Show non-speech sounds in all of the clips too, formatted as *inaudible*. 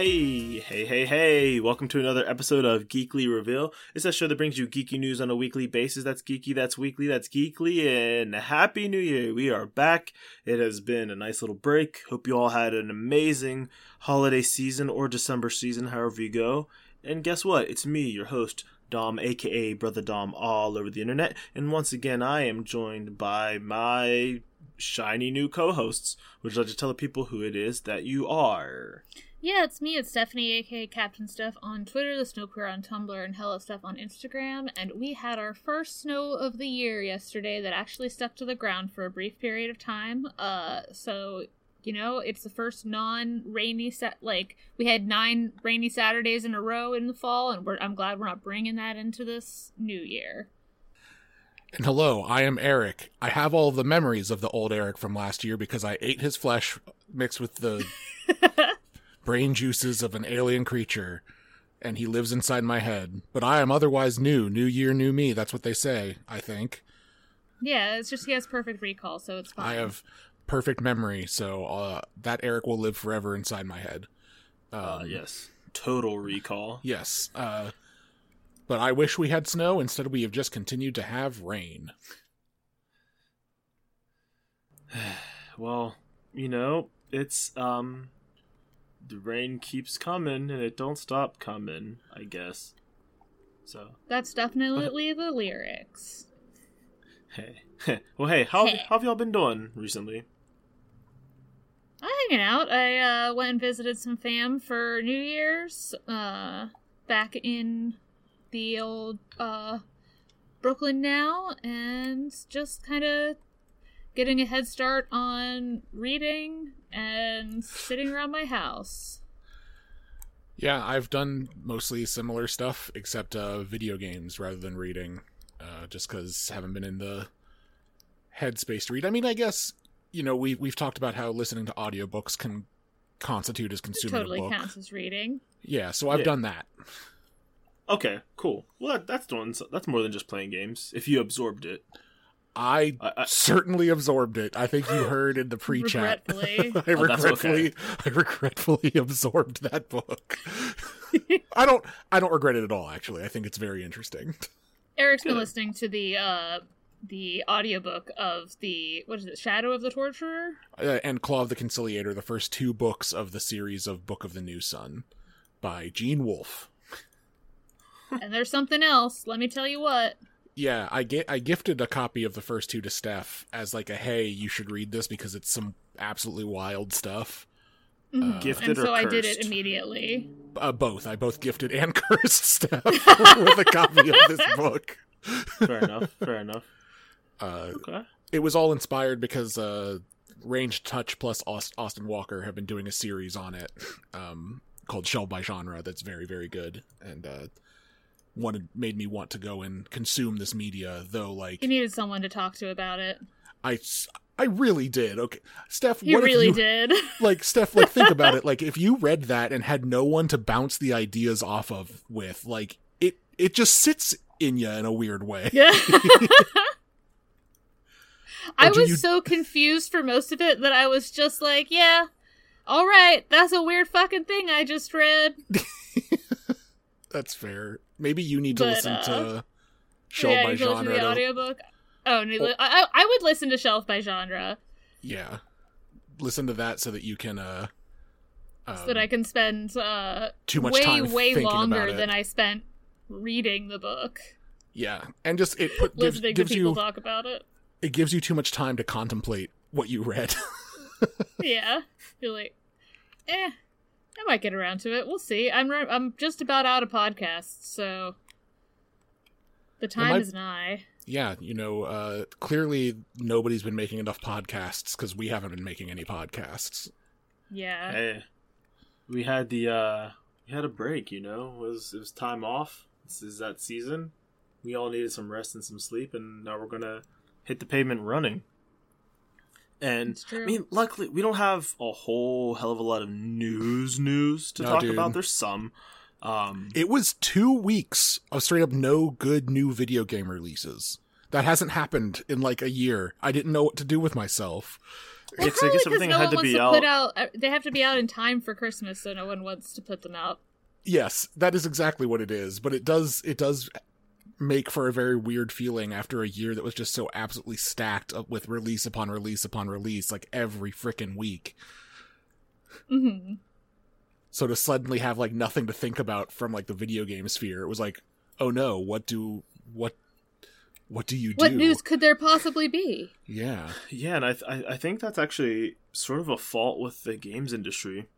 Hey, hey, hey, hey! Welcome to another episode of Geekly Reveal. It's a show that brings you geeky news on a weekly basis. That's geeky, that's weekly, that's geekly, and Happy New Year! We are back. It has been a nice little break. Hope you all had an amazing holiday season or December season, however you go. And guess what? It's me, your host, Dom, aka Brother Dom, all over the internet. And once again, I am joined by my shiny new co hosts. Would you like to tell the people who it is that you are? Yeah, it's me. It's Stephanie, aka Captain Steph, on Twitter, the Snow Queer on Tumblr, and Hella Steph on Instagram. And we had our first snow of the year yesterday that actually stuck to the ground for a brief period of time. Uh, so you know, it's the first non-rainy set. Like we had nine rainy Saturdays in a row in the fall, and I'm glad we're not bringing that into this new year. And hello, I am Eric. I have all the memories of the old Eric from last year because I ate his flesh mixed with the *laughs* brain juices of an alien creature, and he lives inside my head. But I am otherwise new. New year, new me. That's what they say, I think. Yeah, it's just he has perfect recall, so it's fine. I have perfect memory, so uh, that Eric will live forever inside my head. Um, uh, yes. Total recall. Yes. Uh, but I wish we had snow. Instead, we have just continued to have rain. *sighs* well, you know, it's um the rain keeps coming and it don't stop coming, I guess. So That's definitely the lyrics. Hey. *laughs* well hey, how, hey. how have y'all been doing recently? I'm hanging out. I uh, went and visited some fam for New Year's, uh, back in the old uh, Brooklyn now, and just kind of getting a head start on reading and sitting around my house. Yeah, I've done mostly similar stuff, except uh, video games rather than reading, uh, just because haven't been in the headspace to read. I mean, I guess you know we we've talked about how listening to audiobooks can constitute as consuming totally a book. counts as reading. Yeah, so I've yeah. done that. Okay, cool. Well, that, that's doing that's more than just playing games. If you absorbed it. I, I, I, certainly absorbed it. I think you heard in the pre-chat. Regretfully. *laughs* I oh, regretfully, okay. I regretfully *laughs* absorbed that book. I don't, I don't regret it at all. Actually, I think it's very interesting. Eric's been listening to the uh, the audiobook of the what is it, Shadow of the Torturer, uh, and Claw of the Conciliator, the first two books of the series of Book of the New Sun by Gene Wolfe. and there's something else. Let me tell you what yeah, I get I gifted a copy of the first two to Steph as like a hey, you should read this because it's some absolutely wild stuff. Mm-hmm. Uh, gifted and so I did it immediately. Uh, both. I both gifted and *laughs* cursed Steph *laughs* with a copy of this *laughs* book. Fair enough. Fair enough. Uh, okay. It was all inspired because uh, Ranged Touch plus Austin Walker have been doing a series on it um, called Shelved by Genre that's very very good and uh, wanted made me want to go and consume this media though like you needed someone to talk to about it. I i really did. Okay. Steph you really you, did. *laughs* Like steph like think about it. *laughs* Like if you read that and had no one to bounce the ideas off of with like it it just sits in you in a weird way. Yeah. *laughs* I was you... so confused for most of it that i was just like yeah all right that's a weird fucking thing i just read. That's fair maybe you need to but, listen uh, to Shelf yeah, by Genre. The audiobook. Oh. I, I would listen to Shelved by Genre. Yeah, listen to that so that you can uh, um, so that I can spend uh too much way time way longer than I spent reading the book. Yeah, and just it put, gives, gives to people you talk about it. It gives you too much time to contemplate what you read. *laughs* yeah, you're like, eh, I might get around to it. We'll see. I'm re- I'm just about out of podcasts, so the time might, is nigh. Yeah, you know, uh, clearly nobody's been making enough podcasts because we haven't been making any podcasts. Yeah. Hey, we had the uh, we had a break. You know, it was it was time off. This is that season. We all needed some rest and some sleep, and now we're gonna hit the pavement running. And I mean, luckily, we don't have a whole hell of a lot of news news to no, talk dude. about. There's some. Um, it was two weeks of straight up no good new video game releases. That hasn't happened in like a year. I didn't know what to do with myself. Well, Yeah, 'cause I probably guess 'cause everything no had one to wants be to out. put out. uh, They have to be out in time for Christmas, so no one wants to put them out. Yes, that is exactly what it is. But it does it does make for a very weird feeling after a year that was just so absolutely stacked up with release upon release upon release, like every freaking week. hmm So to suddenly have like nothing to think about from like the video game sphere, it was like, oh no, what do what what do you do? What news could there possibly be? Yeah, Yeah, and I, th- I I think that's actually sort of a fault with the games industry.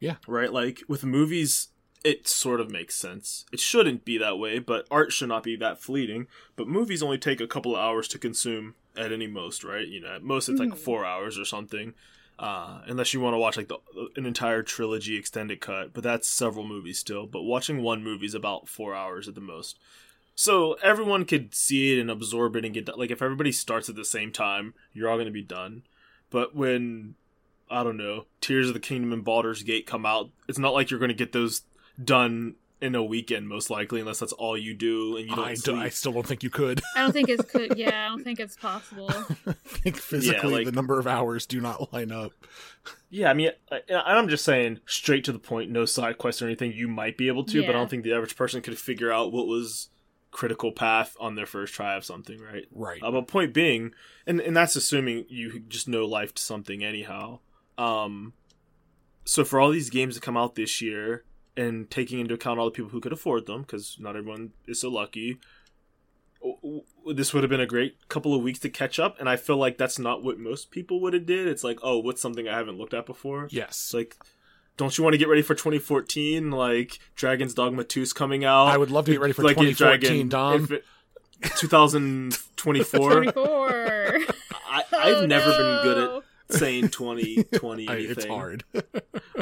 Yeah. Right? Like with movies, it sort of makes sense. It shouldn't be that way, but art should not be that fleeting. But movies only take a couple of hours to consume at any most, right? You know, at most it's like Mhm. four hours or something. Uh, unless you want to watch like the, an entire trilogy extended cut, but that's several movies still. But watching one movie is about four hours at the most. So everyone could see it and absorb it and get done. Like if everybody starts at the same time, you're all going to be done. But when I don't know, Tears of the Kingdom and Baldur's Gate come out, it's not like you're going to get those done in a weekend, most likely, unless that's all you do and you don't I, sleep. I still don't think you could. I don't think it's *laughs* could. Yeah, I don't think it's possible. *laughs* I think physically like- the number of hours do not line up. Yeah, I mean, I, I'm just saying straight to the point, no side quests or anything. You might be able to, but I don't think the average person could figure out what was critical path on their first try of something, right? Right. Uh, but point being, and and that's assuming you just know life to something anyhow. Um, so for all these games that come out this year, and taking into account all the people who could afford them, because not everyone is so lucky, w- w- this would have been a great couple of weeks to catch up. And I feel like that's not what most people would have did. It's like, oh, what's something I haven't looked at before? yes. Like. Don't you want to get ready for 2014? Like Dragon's Dogma 2's coming out. I would love to get ready for Like if 2014, Dom. if it- 2024. Twenty-four. *laughs* *laughs* I, I've Oh, never been good at saying 2020 *laughs* I- anything. it's hard.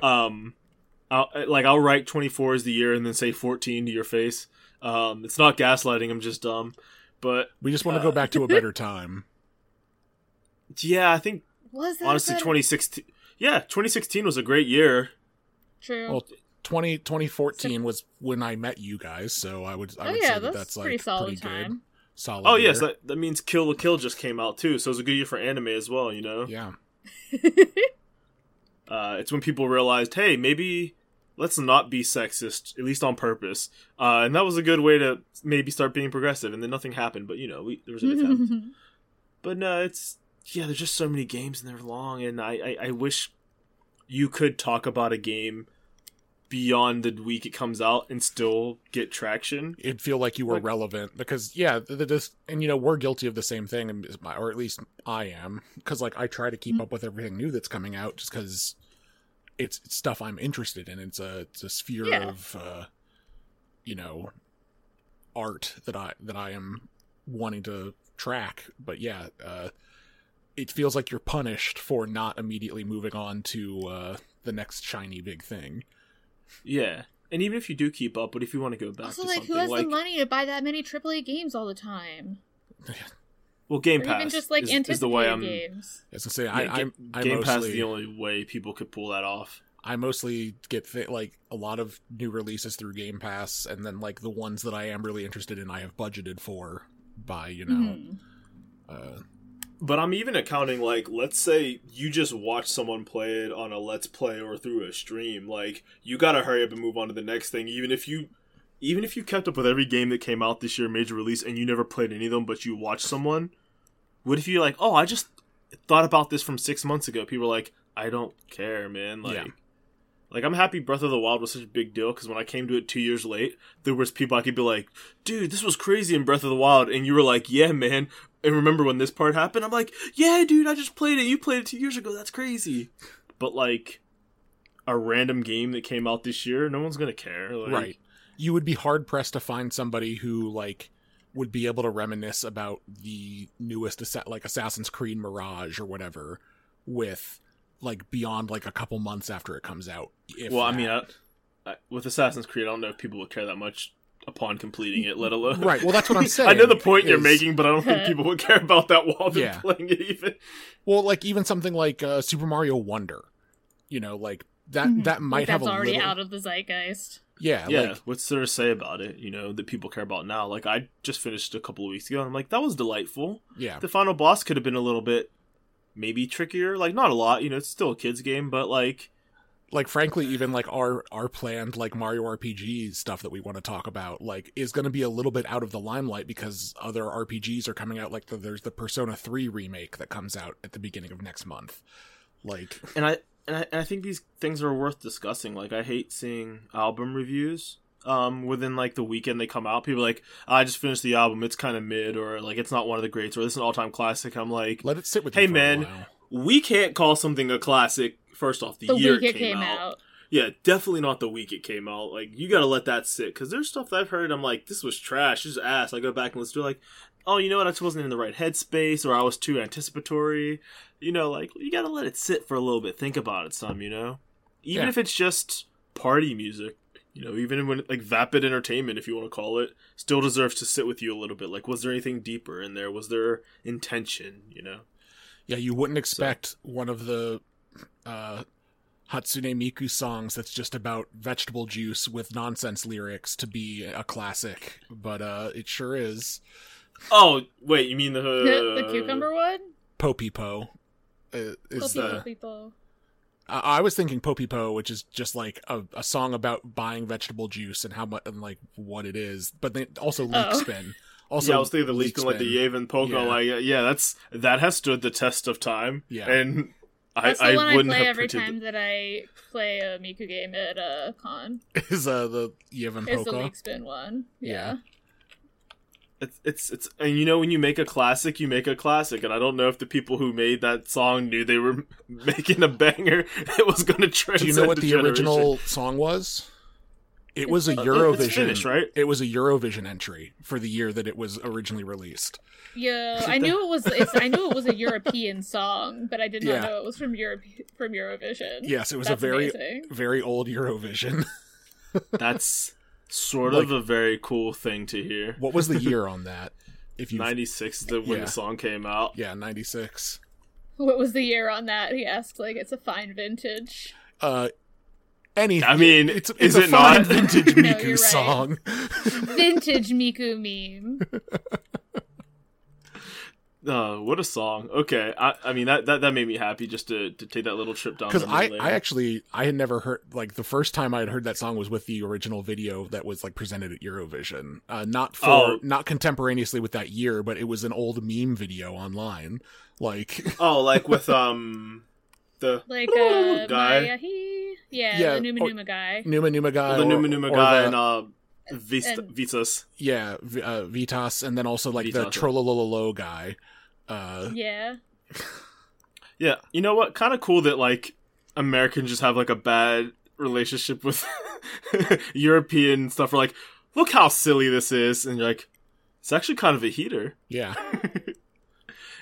Um, I'll, like I'll write 24 as the year and then say 14 to your face. Um, it's not gaslighting. I'm just dumb. But we just want to uh, go back to a better *laughs* time. yeah, I think Was honestly better? 2016. Yeah, 2016 was a great year. True. Well, 20, 2014 was when I met you guys, so I would I oh yeah, say that that's, that's like pretty solid pretty good. time. Solid. Oh yes, year. that, that means Kill la Kill just came out too, so it was a good year for anime as well. You know, yeah. *laughs* uh, it's when people realized, hey, maybe let's not be sexist, at least on purpose. Uh, and that was a good way to maybe start being progressive. And then nothing happened, but you know, we, there was an attempt. *laughs* But no, it's yeah. There's just so many games and they're long, and I, I I wish you could talk about a game beyond the week it comes out and still get traction. It'd feel like you were Like- relevant because yeah, the, the, this and you know we're guilty of the same thing, and or at least I am, because like I try to keep Mhm. up with everything new that's coming out, just because it's, it's stuff I'm interested in. It's a it's a sphere Yeah. of uh, you know art that I that I am wanting to track. But yeah, uh, it feels like you're punished for not immediately moving on to uh, the next shiny big thing. Yeah, and even if you do keep up, but if you want to go back also, to like, something who has like the money to buy that many AAA games all the time? *laughs* well, Game or Pass even just like is, anticipated is the way I'm. games. As I say, Yeah, I, Ga- I'm I Game Pass is the only way people could pull that off. I mostly get th- like a lot of new releases through Game Pass, and then like the ones that I am really interested in, I have budgeted for by you know. Mhm. Uh, But I'm even accounting like, let's say you just watch someone play it on a Let's Play or through a stream. Like, you gotta hurry up and move on to the next thing. Even if you, even if you kept up with every game that came out this year, major release, and you never played any of them, but you watched someone. What if you're like, oh, I just thought about this from six months ago? People are like, I don't care, man. Like, Yeah. like I'm happy Breath of the Wild was such a big deal because when I came to it two years late, there was people I could be like, dude, this was crazy in Breath of the Wild, and you were like, yeah, man. And remember when this part happened? I'm like, yeah, dude, I just played it. You played it two years ago. That's crazy. But like, a random game that came out this year, no one's gonna care. Like, right. You would be hard pressed to find somebody who like would be able to reminisce about the newest like Assassin's Creed Mirage or whatever with like beyond like a couple months after it comes out. if Well, I mean, I, I, with Assassin's Creed, I don't know if people would care that much upon completing it, let alone. Right, well, that's what I'm saying, *laughs* I know the point you're making, but I don't think *laughs* people would care about that while they're Yeah. playing it. Even well, like even something like uh, Super Mario Wonder, you know, like that Mhm. that might Like, have a already little, out of the zeitgeist. yeah, yeah, like what's there to say about it? You know that people care about now. Like I just finished a couple of weeks ago, and I'm like, that was delightful. yeah, The final boss could have been a little bit maybe trickier. Like not a lot, you know, it's still a kids game, but like like frankly even like our our planned like mario rpg stuff that we want to talk about like is going to be a little bit out of the limelight because other rpgs are coming out like the, there's the persona 3 remake that comes out at the beginning of next month. Like and i and I, and I think these things are worth discussing. Like i hate seeing album reviews um within like the weekend they come out. People are like i just finished the album. It's kind of mid or like it's not one of the greats or this is an all-time classic. I'm like let it sit with hey man we can't call something a classic first off the, The year week it it came, came out. out. Yeah, definitely not the week it came out. Like you got to let that sit because there's stuff that I've heard. I'm like, this was trash. This is ass. I go back and listen to it, like, oh, you know what? I just wasn't in the right headspace, or I was too anticipatory. You know, like you got to let it sit for a little bit. Think about it, some. You know, even Yeah. if it's just party music. You know, even when like vapid entertainment, if you want to call it, still deserves to sit with you a little bit. Like, was there anything deeper in there? Was there intention? You know. yeah you wouldn't expect one of the uh hatsune miku songs that's just about vegetable juice with nonsense lyrics to be a classic but uh it sure is Oh wait, you mean the the cucumber one? popipo uh, is People, the people. I I was thinking Popipo, which is just like a, a song about buying vegetable juice and how much and like what it is, but then also leek Oh. spin. Also, yeah, I was thinking the leek like the. Ievan Polkka, Yeah. like uh, yeah, that's that has stood the test of time. Yeah. and I, That's the one I wouldn't play have every predicted- time that I play a Miku game at a con. *laughs* is uh, the Yevon It's the Poco. leek spin one. Yeah. Yeah. It's it's it's and you know when you make a classic, you make a classic, and I don't know if the people who made that song knew they were *laughs* making a banger *laughs* It was going to Do you know what the generation. original song was? It was a Eurovision. it's Finnish, right? It was a Eurovision entry for the year that it was originally released. Yeah, *laughs* I knew it was. It's, I knew it was a European song, but I did not Yeah. know it was from Europe from Eurovision. Yes, it was That's a very amazing. very old Eurovision. *laughs* That's sort Like- of a very cool thing to hear. what was the year *laughs* on that? If you Ninety six the when Yeah. the song came out. yeah, 96. What was the year on that? He asked. Like, it's a fine vintage. Uh any I mean, it's, it's is a it fine not? vintage *laughs* No, Miku you're right. song. *laughs* Vintage Miku meme. *laughs* Uh, what a song. Okay, I, I mean that, that that made me happy just to, to take that little trip down. because I, lane. I actually I had never heard like the first time I had heard that song was with the original video that was like presented at Eurovision, uh, not for Oh. not contemporaneously with that year, but it was an old meme video online. Like oh like with um the Like *laughs* uh, guy. Maya he. Yeah, Yeah, the Numa or- Numa guy. Numa Numa guy, the or- Numa Numa guy the- and uh Vista, and- Vitas. yeah, V- uh, Vitas, and then also like the Vitas, yeah. Trollololo guy. Uh, Yeah. *laughs* Yeah, you know what? Kind of cool that like Americans just have like a bad relationship with *laughs* European stuff. We're like, look how silly this is, and you're like, it's actually kind of a heater. yeah,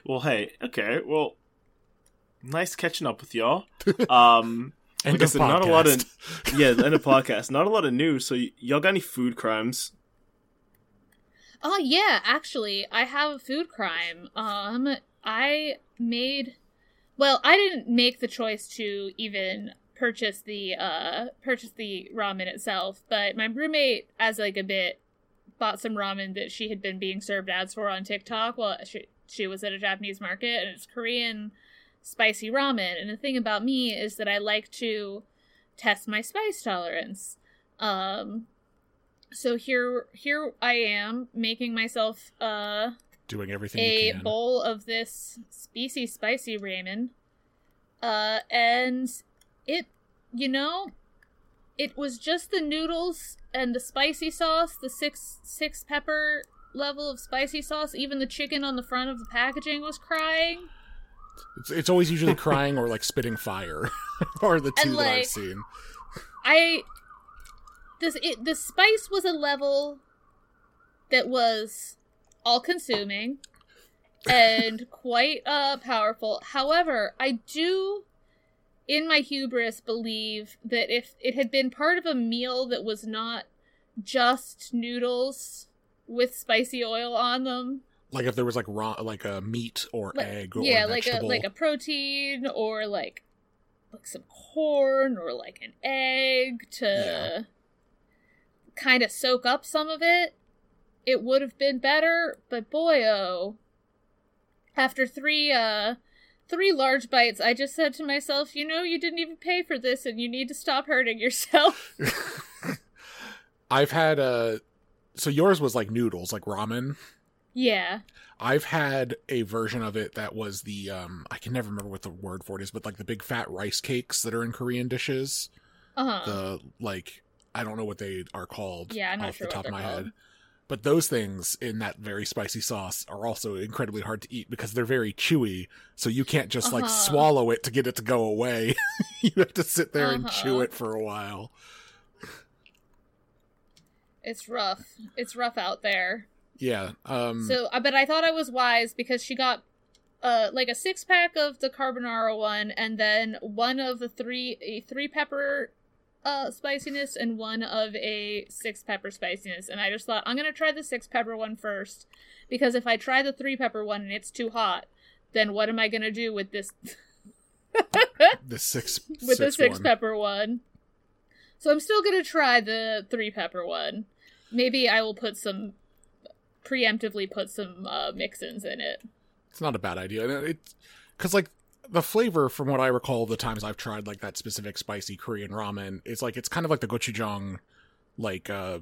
Well, hey, okay, well, nice catching up with y'all. *laughs* Um, End like I of said, not a lot of yeah, *laughs* end of podcast. Not a lot of news. So y- y'all got any food crimes? Oh yeah, actually, I have a food crime. Um, I made. Well, I didn't make the choice to even purchase the uh purchase the ramen itself, but my roommate, as like a bit, bought some ramen that she had been being served ads for on TikTok while she she was at a Japanese market, and it's Korean spicy ramen. And the thing about me is that I like to test my spice tolerance. Um, so here here I am making myself uh doing everything a bowl of this spicy spicy ramen. Uh and it you know it was just the noodles and the spicy sauce, the six six pepper level of spicy sauce. Even the chicken on the front of the packaging was crying. It's, it's always usually *laughs* crying or like spitting fire, *laughs* or the two And, that I've seen. I this it the spice was a level that was all consuming and *laughs* quite uh powerful. However, I do in my hubris believe that if it had been part of a meal that was not just noodles with spicy oil on them, Like if there was like raw, like a meat or like, egg or yeah, like a like a protein or like like some corn or like an egg to Yeah. kind of soak up some of it, it would have been better. But boy, oh, after three uh three large bites, I just said to myself, you know, you didn't even pay for this and you need to stop hurting yourself. *laughs* I've had uh so yours was like noodles, like ramen. Yeah. I've had a version of it that was the um I can never remember what the word for it is, but like the big fat rice cakes that are in Korean dishes. Uh huh. The like I don't know what they are called Yeah, I'm off sure the top of my called. head. But those things in that very spicy sauce are also incredibly hard to eat because they're very chewy. So you can't just like Uh-huh. swallow it to get it to go away. *laughs* you have to sit there and chew Uh-huh. it for a while. It's rough. It's rough out there. Yeah. Um So, uh, but I thought I was wise because she got uh like a six pack of the carbonara one, and then one of the three a three pepper uh spiciness and one of a six pepper spiciness. And I just thought I'm gonna try the six pepper one first because if I try the three pepper one and it's too hot, then what am I gonna do with this *laughs* the six with the six six one. pepper one? So I'm still gonna try the three pepper one. Maybe I will put some preemptively put some uh, mix-ins in it. It's not a bad idea. It's because like the flavor, from what I recall, the times I've tried like that specific spicy Korean ramen, it's like it's kind of like the gochujang, like uh,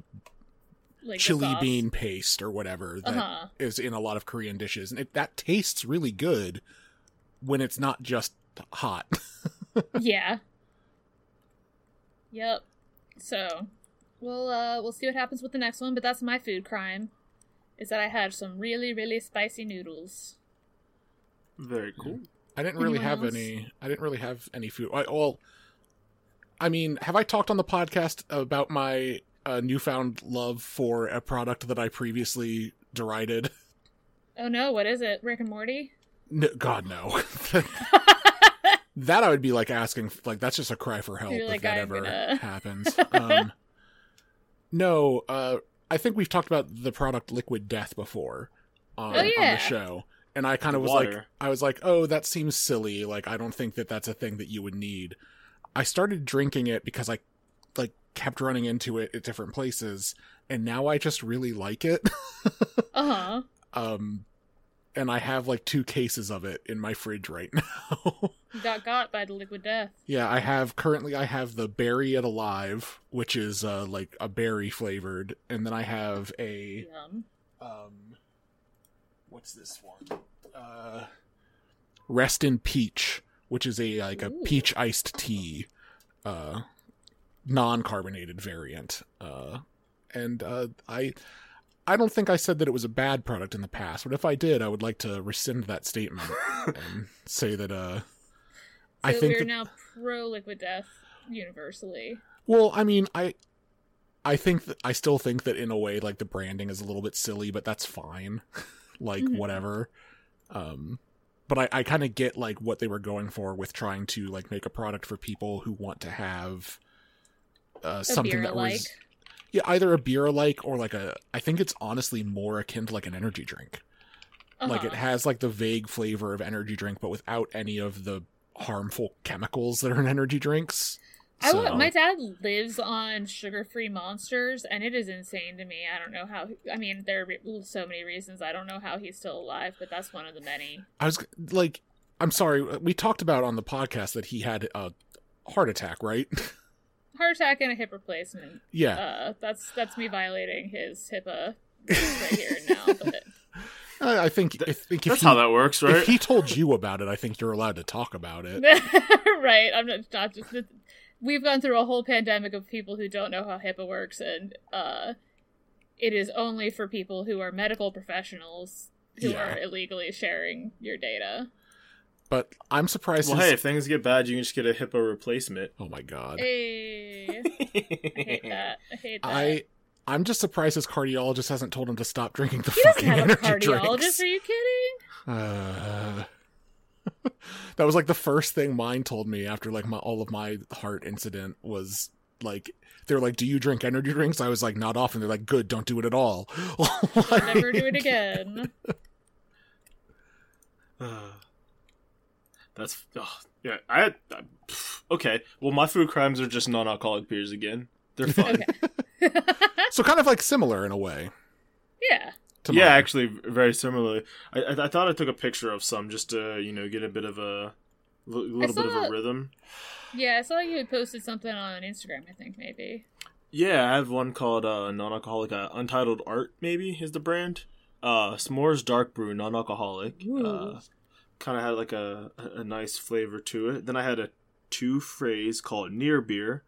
Like chili bean paste or whatever that is Uh-huh. in a lot of Korean dishes, and it, that tastes really good when it's not just hot. *laughs* yeah. Yep. So, we'll uh we'll see what happens with the next one, but that's my food crime. Is that I had some really really spicy noodles. Very cool. I didn't really Anyone have else? any. I didn't really have any food. I, well, I mean, have I talked on the podcast about my uh, newfound love for a product that I previously derided? *laughs* Oh no, what is it? Rick and Morty? No, God, no. *laughs* that I would be like asking, like that's just a cry for help You're if like, that I'm ever gonna- happens. *laughs* Um, no, uh, I think we've talked about the product Liquid Death before on, Oh, on the show, and I kind of was like, I was like, oh, that seems silly. Like I don't think that that's a thing that you would need. I started drinking it because I like kept running into it at different places, and now I just really like it. *laughs* Uh-huh. um, and I have like two cases of it in my fridge right *laughs* now. Got got by the liquid death. Yeah, I have currently I have the berry it alive, which is uh like a berry flavored, and then I have a Yum. um what's this one? Uh Rest in Peach, which is a like a Ooh. peach iced tea uh non-carbonated variant. Uh and uh I I don't think I said that it was a bad product in the past, but if I did, I would like to rescind that statement *laughs* and say that uh So I think we're that- now pro liquid death universally. Well, I mean, I I think that I still think that in a way like the branding is a little bit silly, but that's fine. *laughs* like Mhm. whatever. Um but I, I kind of get like what they were going for with trying to like make a product for people who want to have uh, something that like. was yeah either a beer like or like a I think it's honestly more akin to like an energy drink. Like it Uh-huh. has like the vague flavor of energy drink, but without any of the harmful chemicals that are in energy drinks. I So- my dad lives on sugar-free monsters, and it is insane to me. I don't know how. I mean, there are so many reasons. I don't know how he's still alive, but that's one of the many. I was like, I'm sorry. We talked about on the podcast that he had a heart attack, right? *laughs* Heart attack and a hip replacement. yeah. Uh, that's that's me violating his HIPAA *laughs* right here and now. But I I think I think if That's he, how that works, right? if he told you about it, I think you're allowed to talk about it. *laughs* right, I'm not, not just. We've gone through a whole pandemic of people who don't know how HIPAA works, and uh, it is only for people who are medical professionals who Yeah. are illegally sharing your data. But I'm surprised. well, his- hey, if things get bad, you can just get a hippo replacement. oh my god. Hey, I hate that. I hate that. I I'm just surprised his cardiologist hasn't told him to stop drinking the he doesn't fucking have a energy cardiologist. drinks. Are you kidding? Uh, *laughs* that was like the first thing mine told me after like my all of my heart incident was like they're like, "Do you drink energy drinks?" I was like, "Not often." They're like, "Good, don't do it at all." *laughs* Never do it again. *laughs* That's oh, yeah. I, I okay. Well, my food crimes are just non-alcoholic beers again. They're *laughs* fun. Okay. so kind of like similar in a way. yeah. to yeah, mine. actually, very similarly. I, I I thought I took a picture of some just to you know get a bit of a li- little bit of a rhythm. Yeah, I saw you had posted something on Instagram. I think maybe. Yeah, I have one called uh, non-alcoholic uh, Untitled Art. Maybe is the brand. Uh, S'mores Dark Brew, non-alcoholic. Ooh. Uh, kind of had like a, a nice flavor to it. Then I had a two phrase called Near Beer,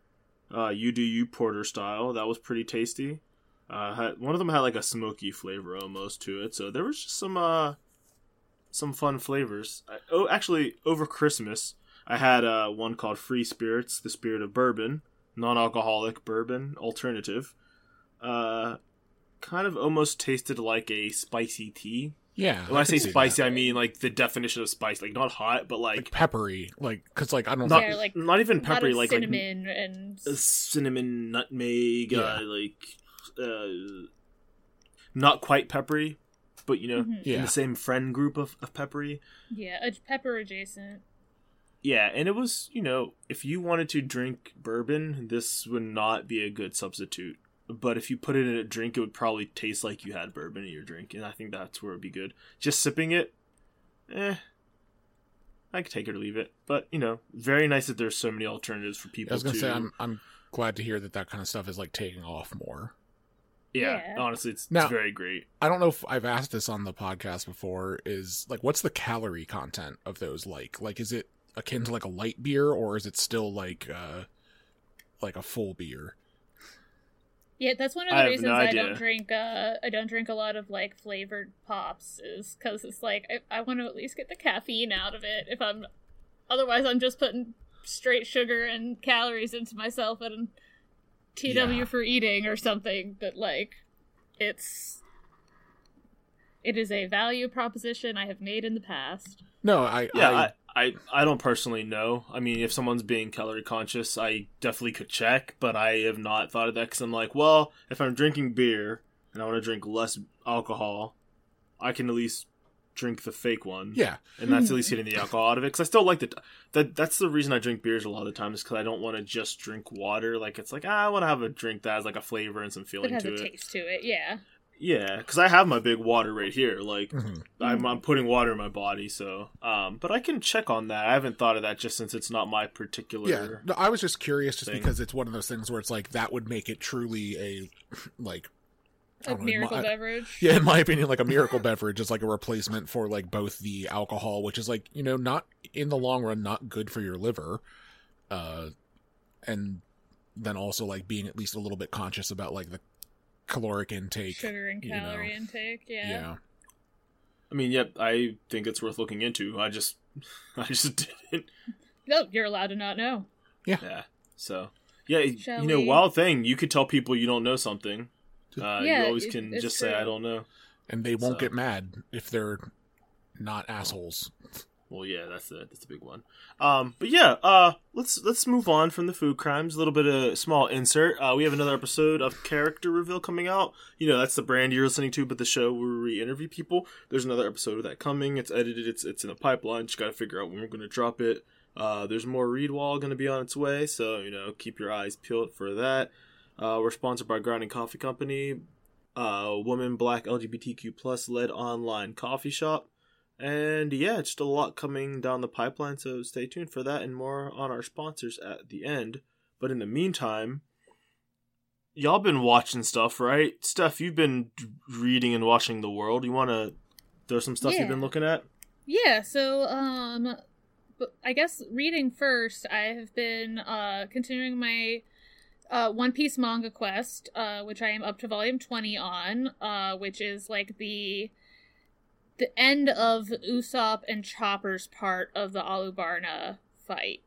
uh, you do you porter style. That was pretty tasty. Uh, had, one of them had like a smoky flavor almost to it, so there was just some uh, some fun flavors. I, oh, actually, over Christmas, I had uh, one called Free Spirits, the spirit of bourbon, non-alcoholic bourbon alternative. Uh, kind of almost tasted like a spicy tea. Yeah. When I, say spicy, that. I mean like the definition of spice, like not hot, but like, like peppery, like because like I don't not Yeah, like, not even peppery, of like like cinnamon and uh, cinnamon, nutmeg, Yeah. uh, like uh, not quite peppery, but you know, Mhm. in the same friend group of, of peppery. yeah, a pepper adjacent. Yeah, and it was you know, if you wanted to drink bourbon, this would not be a good substitute. But if you put it in a drink, it would probably taste like you had bourbon in your drink, and I think that's where it'd be good. Just sipping it, eh. I could take it or leave it, but you know, very nice that there's so many alternatives for people. I was gonna to, say I'm I'm glad to hear that that kind of stuff is like taking off more. yeah, Yeah. honestly, it's, Now- it's very great. I don't know if I've asked this on the podcast before. Is like, what's the calorie content of those like? Like, is it akin to like a light beer, or is it still like uh like a full beer? Yeah, that's one of the have reasons no I don't drink. Uh, I don't drink a lot of like flavored pops, is because it's like I, I want to at least get the caffeine out of it. If I'm, otherwise, I'm just putting straight sugar and calories into myself and TW Yeah. for eating or something. But like, it's it is a value proposition I have made in the past. No, I Yeah, I, I, I, I don't personally know. I mean, if someone's being calorie conscious, I definitely could check, but I have not thought of that because I'm like, well, if I'm drinking beer and I want to drink less alcohol, I can at least drink the fake one. yeah, and that's at least getting the alcohol out of it. Because I still like the that. That's the reason I drink beers a lot of the time is because I don't want to just drink water. Like it's like ah, I want to have a drink that has like a flavor and some It feeling has to a it. taste to it, yeah. Yeah, because I have my big water right here. Like mhm. I'm, I'm putting water in my body, so um, but I can check on that. I haven't thought of that just since it's not my particular. yeah. No, I was just curious, just thing. because it's one of those things where it's like that would make it truly a *laughs* like a know, miracle my- beverage. *laughs* Yeah, in my opinion, like a miracle beverage is like a replacement for like both the alcohol, which is like you know not in the long run not good for your liver, uh, and then also like being at least a little bit conscious about like the caloric intake. Sugar and you know. calorie intake, Yeah. yeah. I mean, yep, I think it's worth looking into. I just, *laughs* I just didn't. No, you're allowed to not know. Yeah. Yeah. So yeah, Shall you know, we- wild thing. You could tell people you don't know something. Uh, Yeah, you always can it's just say. I don't know. and they won't So- get mad if they're not assholes. Well, yeah, that's the that's a big one. Um, but yeah, uh, let's let's move on from the food crimes. A little bit of small insert. Uh, we have another episode of Character Reveal coming out. You know, that's the brand you're listening to, but the show where we interview people. There's another episode of that coming. It's edited. It's it's in the pipeline. Just got to figure out when we're going to drop it. Uh, there's more Read Wall going to be on its way, so you know, keep your eyes peeled for that. Uh, we're sponsored by Grinding Coffee Company, uh, woman, black, LGBTQ plus led online coffee shop. And yeah, just a lot coming down the pipeline, so stay tuned for that and more on our sponsors at the end. But in the meantime, y'all been watching stuff, right? Steph, you've been reading and watching the world. You want to throw some stuff you've been looking at? Yeah, so um I guess reading first, I have been uh continuing my uh One Piece manga quest, uh which I am up to volume 20 on, uh which is like the the end of Usopp and Chopper's part of the Alubarna fight.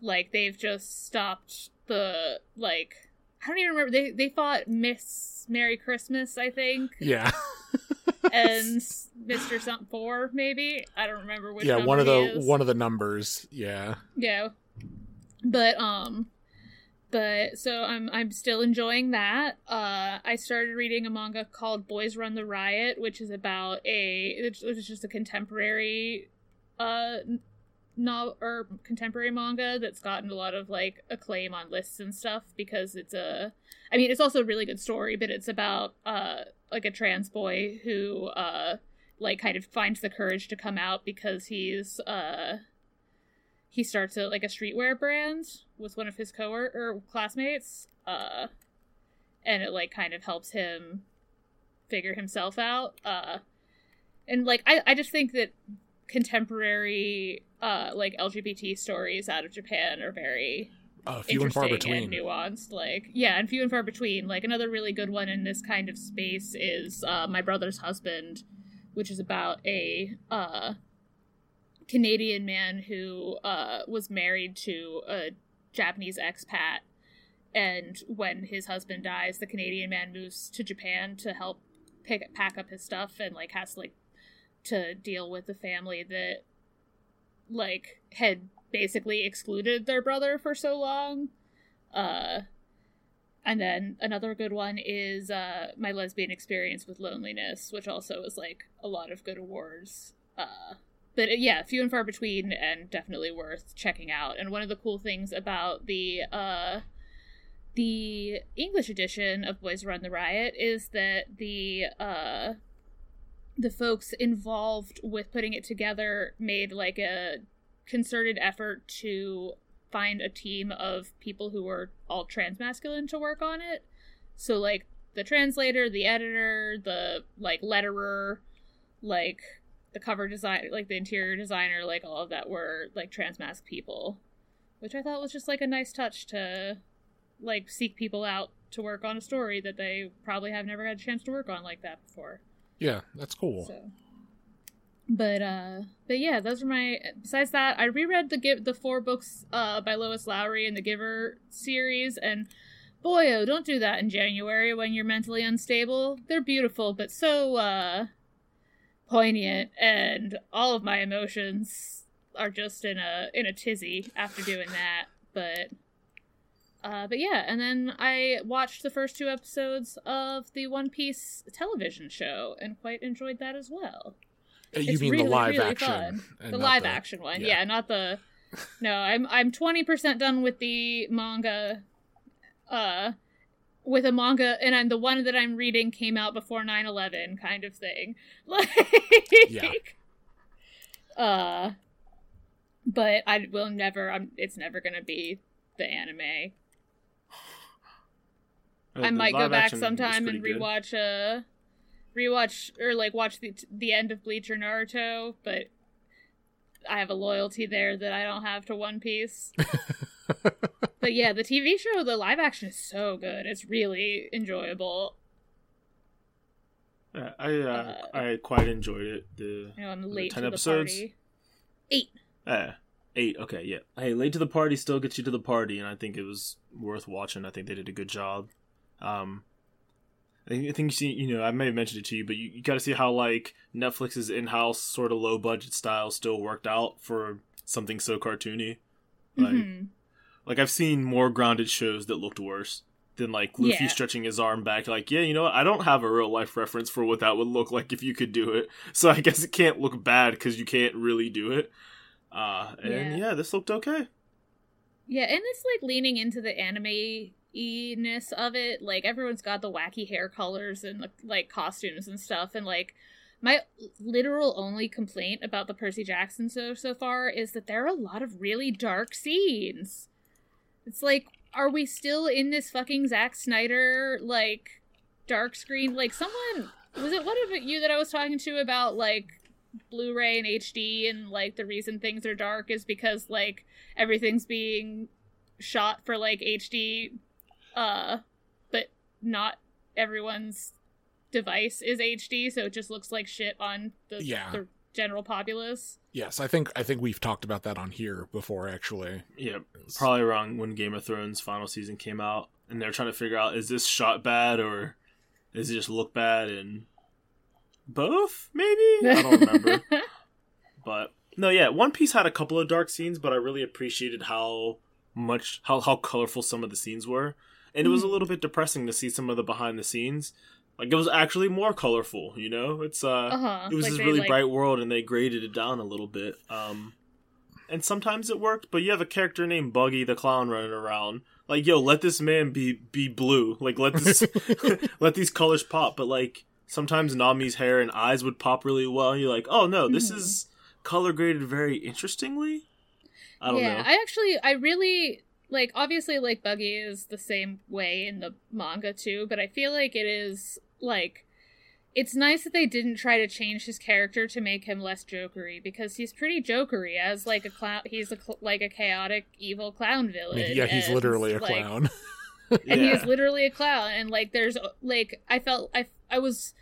Like they've just stopped the like I don't even remember they they fought Miss Merry Christmas, I think Yeah, *laughs* and *laughs* Mr. Something Four, maybe. I don't remember which. yeah. One of the is. one of the numbers. Yeah, Yeah, but um, but so I'm I'm still enjoying that. Uh, I started reading a manga called Boys Run the Riot, which is about a it's, it's just a contemporary uh no or contemporary manga that's gotten a lot of like acclaim on lists and stuff because it's a I mean it's also a really good story but it's about uh like a trans boy who uh like kind of finds the courage to come out because he's uh he starts a like a streetwear brand with one of his co or classmates uh and it like kind of helps him figure himself out uh and like i i just think that contemporary uh like lgbt stories out of japan are very uh, few and far between and nuanced like yeah and few and far between. Like another really good one in this kind of space is uh my brother's husband which is about a uh canadian man who uh was married to a japanese expat and when his husband dies the canadian man moves to japan to help pick pack up his stuff and like has like to deal with the family that like had basically excluded their brother for so long. Uh and then another good one is uh my lesbian experience with loneliness, which also is like a lot of good awards. Uh but uh, yeah, few and far between and definitely worth checking out. And one of the cool things about the uh the English edition of Boys Run the Riot is that the uh the folks involved with putting it together made like a concerted effort to find a team of people who were all trans masculine to work on it. So like the translator, the editor, the like letterer, like the cover design, like the interior designer, like all of that were like trans mask people, which I thought was just like a nice touch to like seek people out to work on a story that they probably have never had a chance to work on like that before. Yeah, that's cool. So but uh but yeah those are my besides that i reread the give the four books uh by lois lowry in the giver series and boy oh don't do that in january when you're mentally unstable they're beautiful but so uh poignant and all of my emotions are just in a in a tizzy after doing that but uh, but yeah, and then I watched the first two episodes of the One Piece television show and quite enjoyed that as well. Uh, you it's mean really, the live really action? The live the, action one, yeah. yeah, not the. No, I'm I'm twenty percent done with the manga. Uh, with a manga, and I'm the one that I'm reading came out before 9-11 kind of thing. *laughs* Like, yeah. Uh, but I will never. I'm. It's never gonna be the anime. Uh, I might go back sometime and rewatch good. uh rewatch or like watch the the end of Bleach or Naruto, but I have a loyalty there that I don't have to One Piece. *laughs* but yeah, the TV show, the live action is so good. It's really enjoyable. Yeah, I uh, uh, I quite enjoyed it. The, you know, I'm late ten episodes. Party. Eight. Yeah, eight. Okay, yeah. Hey, late to the party still gets you to the party, and I think it was worth watching. I think they did a good job. Um, I think you see, you know, I may have mentioned it to you, but you, you got to see how like Netflix's in-house sort of low budget style still worked out for something so cartoony. Like, mm-hmm. Like I've seen more grounded shows that looked worse than like Luffy yeah. stretching his arm back. Like, yeah, you know, what? I don't have a real life reference for what that would look like if you could do it. *laughs* So I guess it can't look bad because you can't really do it. Uh, and yeah. yeah, this looked okay. Yeah, and it's like leaning into the anime ness of it. Like everyone's got the wacky hair colors and the, like costumes and stuff, and like my literal only complaint about the Percy Jackson so so far is that there are a lot of really dark scenes. It's like, are we still in this fucking Zack Snyder like dark screen? Like someone was it one of you that I was talking to about like Blu-ray and HD and like the reason things are dark is because like everything's being shot for like HD uh, but not everyone's device is HD, so it just looks like shit on the, yeah. the general populace. Yes, I think I think we've talked about that on here before, actually. Yeah, probably around when Game of Thrones final season came out, and they're trying to figure out is this shot bad or is it just look bad and both maybe I don't *laughs* remember. but no, yeah, One Piece had a couple of dark scenes, but I really appreciated how much how how colorful some of the scenes were and it was a hmm. little bit depressing to see some of the behind the scenes. Like it was actually more colorful, you know. It's uh, uh-huh. it was like this really like... bright world, and they graded it down a little bit. Um, and sometimes it worked, but you have a character named Buggy the clown running around. Like, yo, let this man be be blue. Like, let this *laughs* *laughs* let these colors pop. But like, sometimes Nami's hair and eyes would pop really well, and you're like, oh no, this Mhm. is color graded very interestingly. I don't yeah, know. I actually, I really like. Obviously, like Buggy is the same way in the manga too, but I feel like it is like. It's nice that they didn't try to change his character to make him less jokery because he's pretty jokery as like a clown. He's a cl- like a chaotic evil clown I villain. mean, yeah, he's and, literally a like, clown. *laughs* *laughs* and he Yeah. is literally a clown and like there's like i felt i i was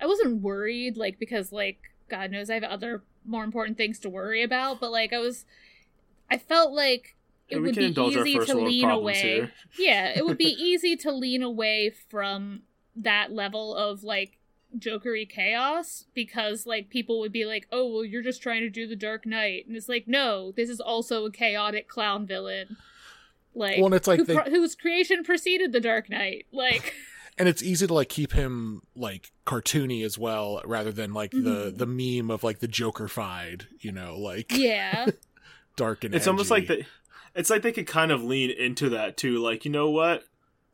i wasn't worried like because like god knows i have other more important things to worry about but like i was i felt like it Yeah, would be easy to lean away here. yeah it would be *laughs* easy to lean away from that level of like jokery chaos because like people would be like oh well you're just trying to do the dark knight and it's like no this is also a chaotic clown villain like, Well, and it's like who they- pro- whose creation preceded the dark knight *laughs* like and it's easy to like keep him like cartoony as well rather than like the Mhm. the meme of like the jokerfied you know like yeah *laughs* dark and it's almost like edgy. they, it's like they could kind of lean into that too. Like, you know what?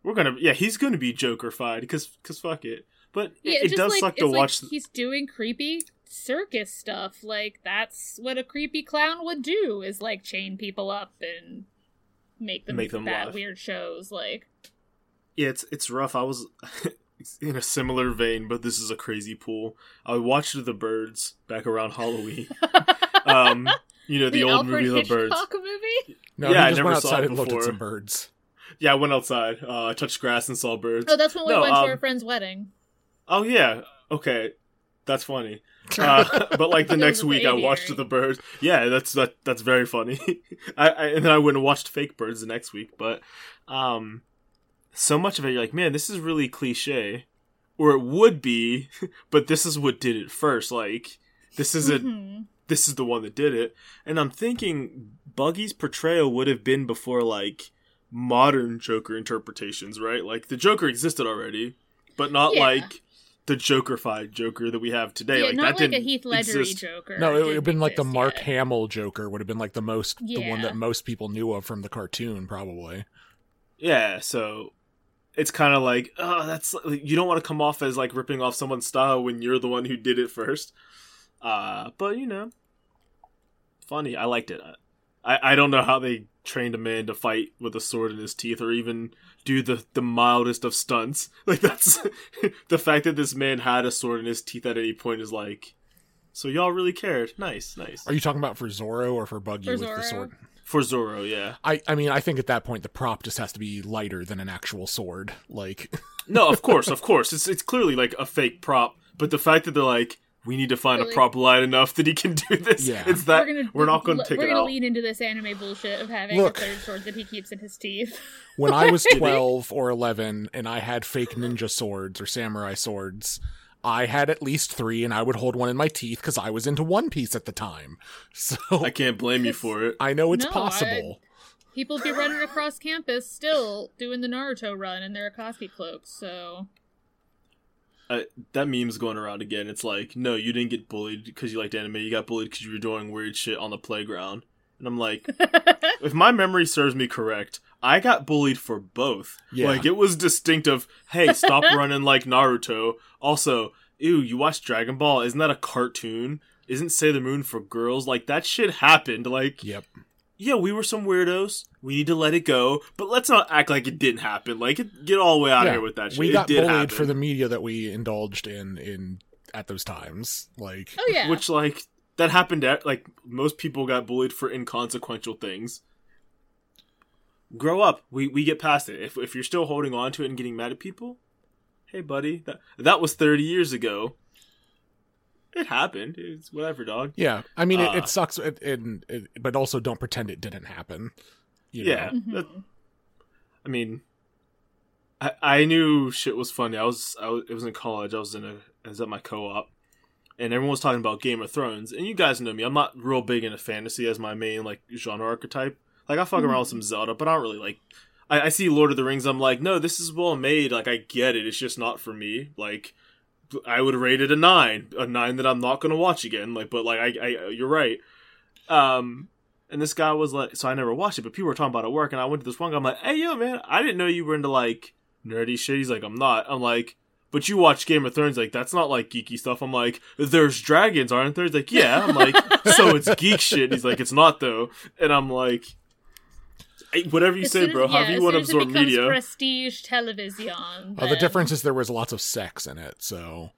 We're gonna, yeah, he's gonna be Jokerfied because, because fuck it. But it, yeah it just does like, suck it's to like watch. he's doing creepy circus stuff like that's what a creepy clown would do is like chain people up and make them, Make them bad laugh. weird shows like Yeah, it's it's rough. I was *laughs* in a similar vein, but this is a crazy pool. I watched The Birds back around Halloween. *laughs* um, you know the, old Alfred movie The Birds. Movie no yeah, I he just never went saw outside it and looked at before. some birds Yeah, I went outside. Uh, I touched grass and saw birds. oh that's when we No, went to um, our friend's wedding Oh yeah, okay, that's funny. *laughs* Uh, but like the next was a week, I watched the birds. Yeah, that's that. That's very funny. *laughs* I, I and then I went and watched fake birds the next week. But um, so much of it, you're like, man, this is really cliche, or it would be, *laughs* but this is what did it first. Like this is a Mhm. this is the one that did it. And I'm thinking Buggy's portrayal would have been before like modern Joker interpretations, right? Like the Joker existed already, but not Yeah. like the Jokerfied Joker that we have today. yeah, like not that like a didn't Heath Ledger exist. Joker. no it would have been like the mark yet. hamill joker would have been like the most the one that most people knew of from the cartoon probably Yeah, so it's kind of like, oh, that's you don't want to come off as like ripping off someone's style when you're the one who did it first. Uh, but you know, funny. I liked it. I I don't know how they trained a man to fight with a sword in his teeth or even do the the mildest of stunts. *laughs* Like that's *laughs* the fact that this man had a sword in his teeth at any point is like. So y'all really cared. Nice, nice. are you talking about for zorro or for buggy For with the sword For Zorro, yeah. I, I mean, I think at that point the prop just has to be lighter than an actual sword. Like, *laughs* No, of course, of course. It's it's clearly like a fake prop, but the fact that they're like, we need to find Really? a prop light enough that he can do this. Yeah. It's that we're, gonna, we're not going to take we're it gonna out. lean into this anime bullshit of having Look. a third sword that he keeps in his teeth. *laughs* when I was 12 or 11 and I had fake ninja swords or samurai swords, I had at least three and I would hold one in my teeth because I was into One Piece at the time. *laughs* So I can't blame you for it. I know it's No, I- possible. People be running across campus still doing the Naruto run in their Akatsuki cloaks, so Uh, that meme's going around again. It's like, no, you didn't get bullied because you liked anime. You got bullied because you were doing weird shit on the playground. And I'm like, *laughs* if my memory serves me correct, I got bullied for both. Yeah. Like it was distinct of, hey, stop *laughs* running like Naruto. Also, ew, you watch Dragon Ball? Isn't that a cartoon? Isn't Sailor Moon for girls? Like that shit happened. Like, Yep. yeah, we were some weirdos. We need to let it go, but let's not act like it didn't happen. Like, it, get all the way out Yeah, of here with that shit. We it got did bullied happen. for the media that we indulged in in at those times. Like, oh yeah, Which like that happened at like most people got bullied for inconsequential things. Grow up. We we get past it. If if you're still holding on to it and getting mad at people, hey buddy, that that was 30 years ago. It happened. It's whatever, dog. yeah, I mean, it, Uh, it sucks, it, it, it, but also don't pretend it didn't happen. You know? Yeah. Mhm. that- I mean, I I knew shit was funny. I was I was, it was in college. I was in a I was at my co-op, and everyone was talking about Game of Thrones. And you guys know me. I'm not real big into fantasy as my main like genre archetype. Like I fuck around with some Zelda, but I don't really like. I, I see Lord of the Rings. I'm like, no, this is well made. Like I get it. It's just not for me. Like I would rate it a nine, a nine that I'm not gonna watch again. Like, but like I, I you're right. Um, and this guy was like, so I never watched it, but people were talking about it at work, and I went to this one guy. I'm like, hey, yo, man, I didn't know you were into like nerdy shit. He's like, I'm not. I'm like, but you watch Game of Thrones, like that's not like geeky stuff. I'm like, there's dragons, aren't there? He's like, yeah. I'm like, *laughs* so it's geek shit. He's like, it's not though, and I'm like, "Hey, whatever you As say, soon as- bro. yeah, However you want to soon it absorb media. prestige television. Uh, the difference is there was lots of sex in it, so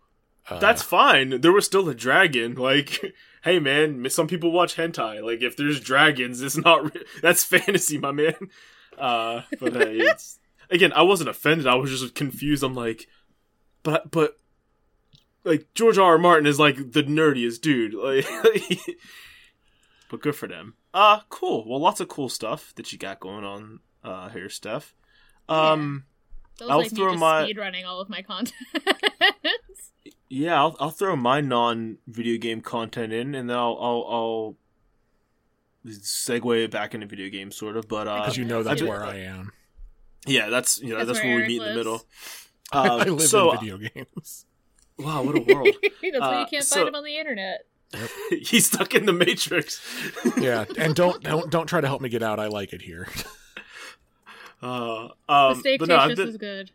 uh, That's fine. There was still a dragon. Like, hey man, some people watch hentai. Like, if there's dragons, it's not. Re- *laughs* that's fantasy, my man. Uh, but hey, it's again. I wasn't offended. I was just confused. I'm like, but but like George R. R. Martin is like the nerdiest dude. *laughs* Like, but good for them. Uh cool. Well, lots of cool stuff that you got going on uh here, Steph. Um. Feels I'll like throw just my- speed running all of my *laughs* content. Yeah, I'll, I'll throw my non video game content in, and then I'll I'll, I'll segue back into video games, sort of. But uh, because you know that's did- where I am. yeah, that's you know That's that's, where where, we Eric meet in the lives. middle. *laughs* I Uh, live so in video games. *laughs* wow, what a world! *laughs* That's why Uh, you can't so- find him on the internet. He's stuck in the matrix. yeah, and don't don't don't try to help me get out. I like it here. Uh, The um, steak but no, been- is good.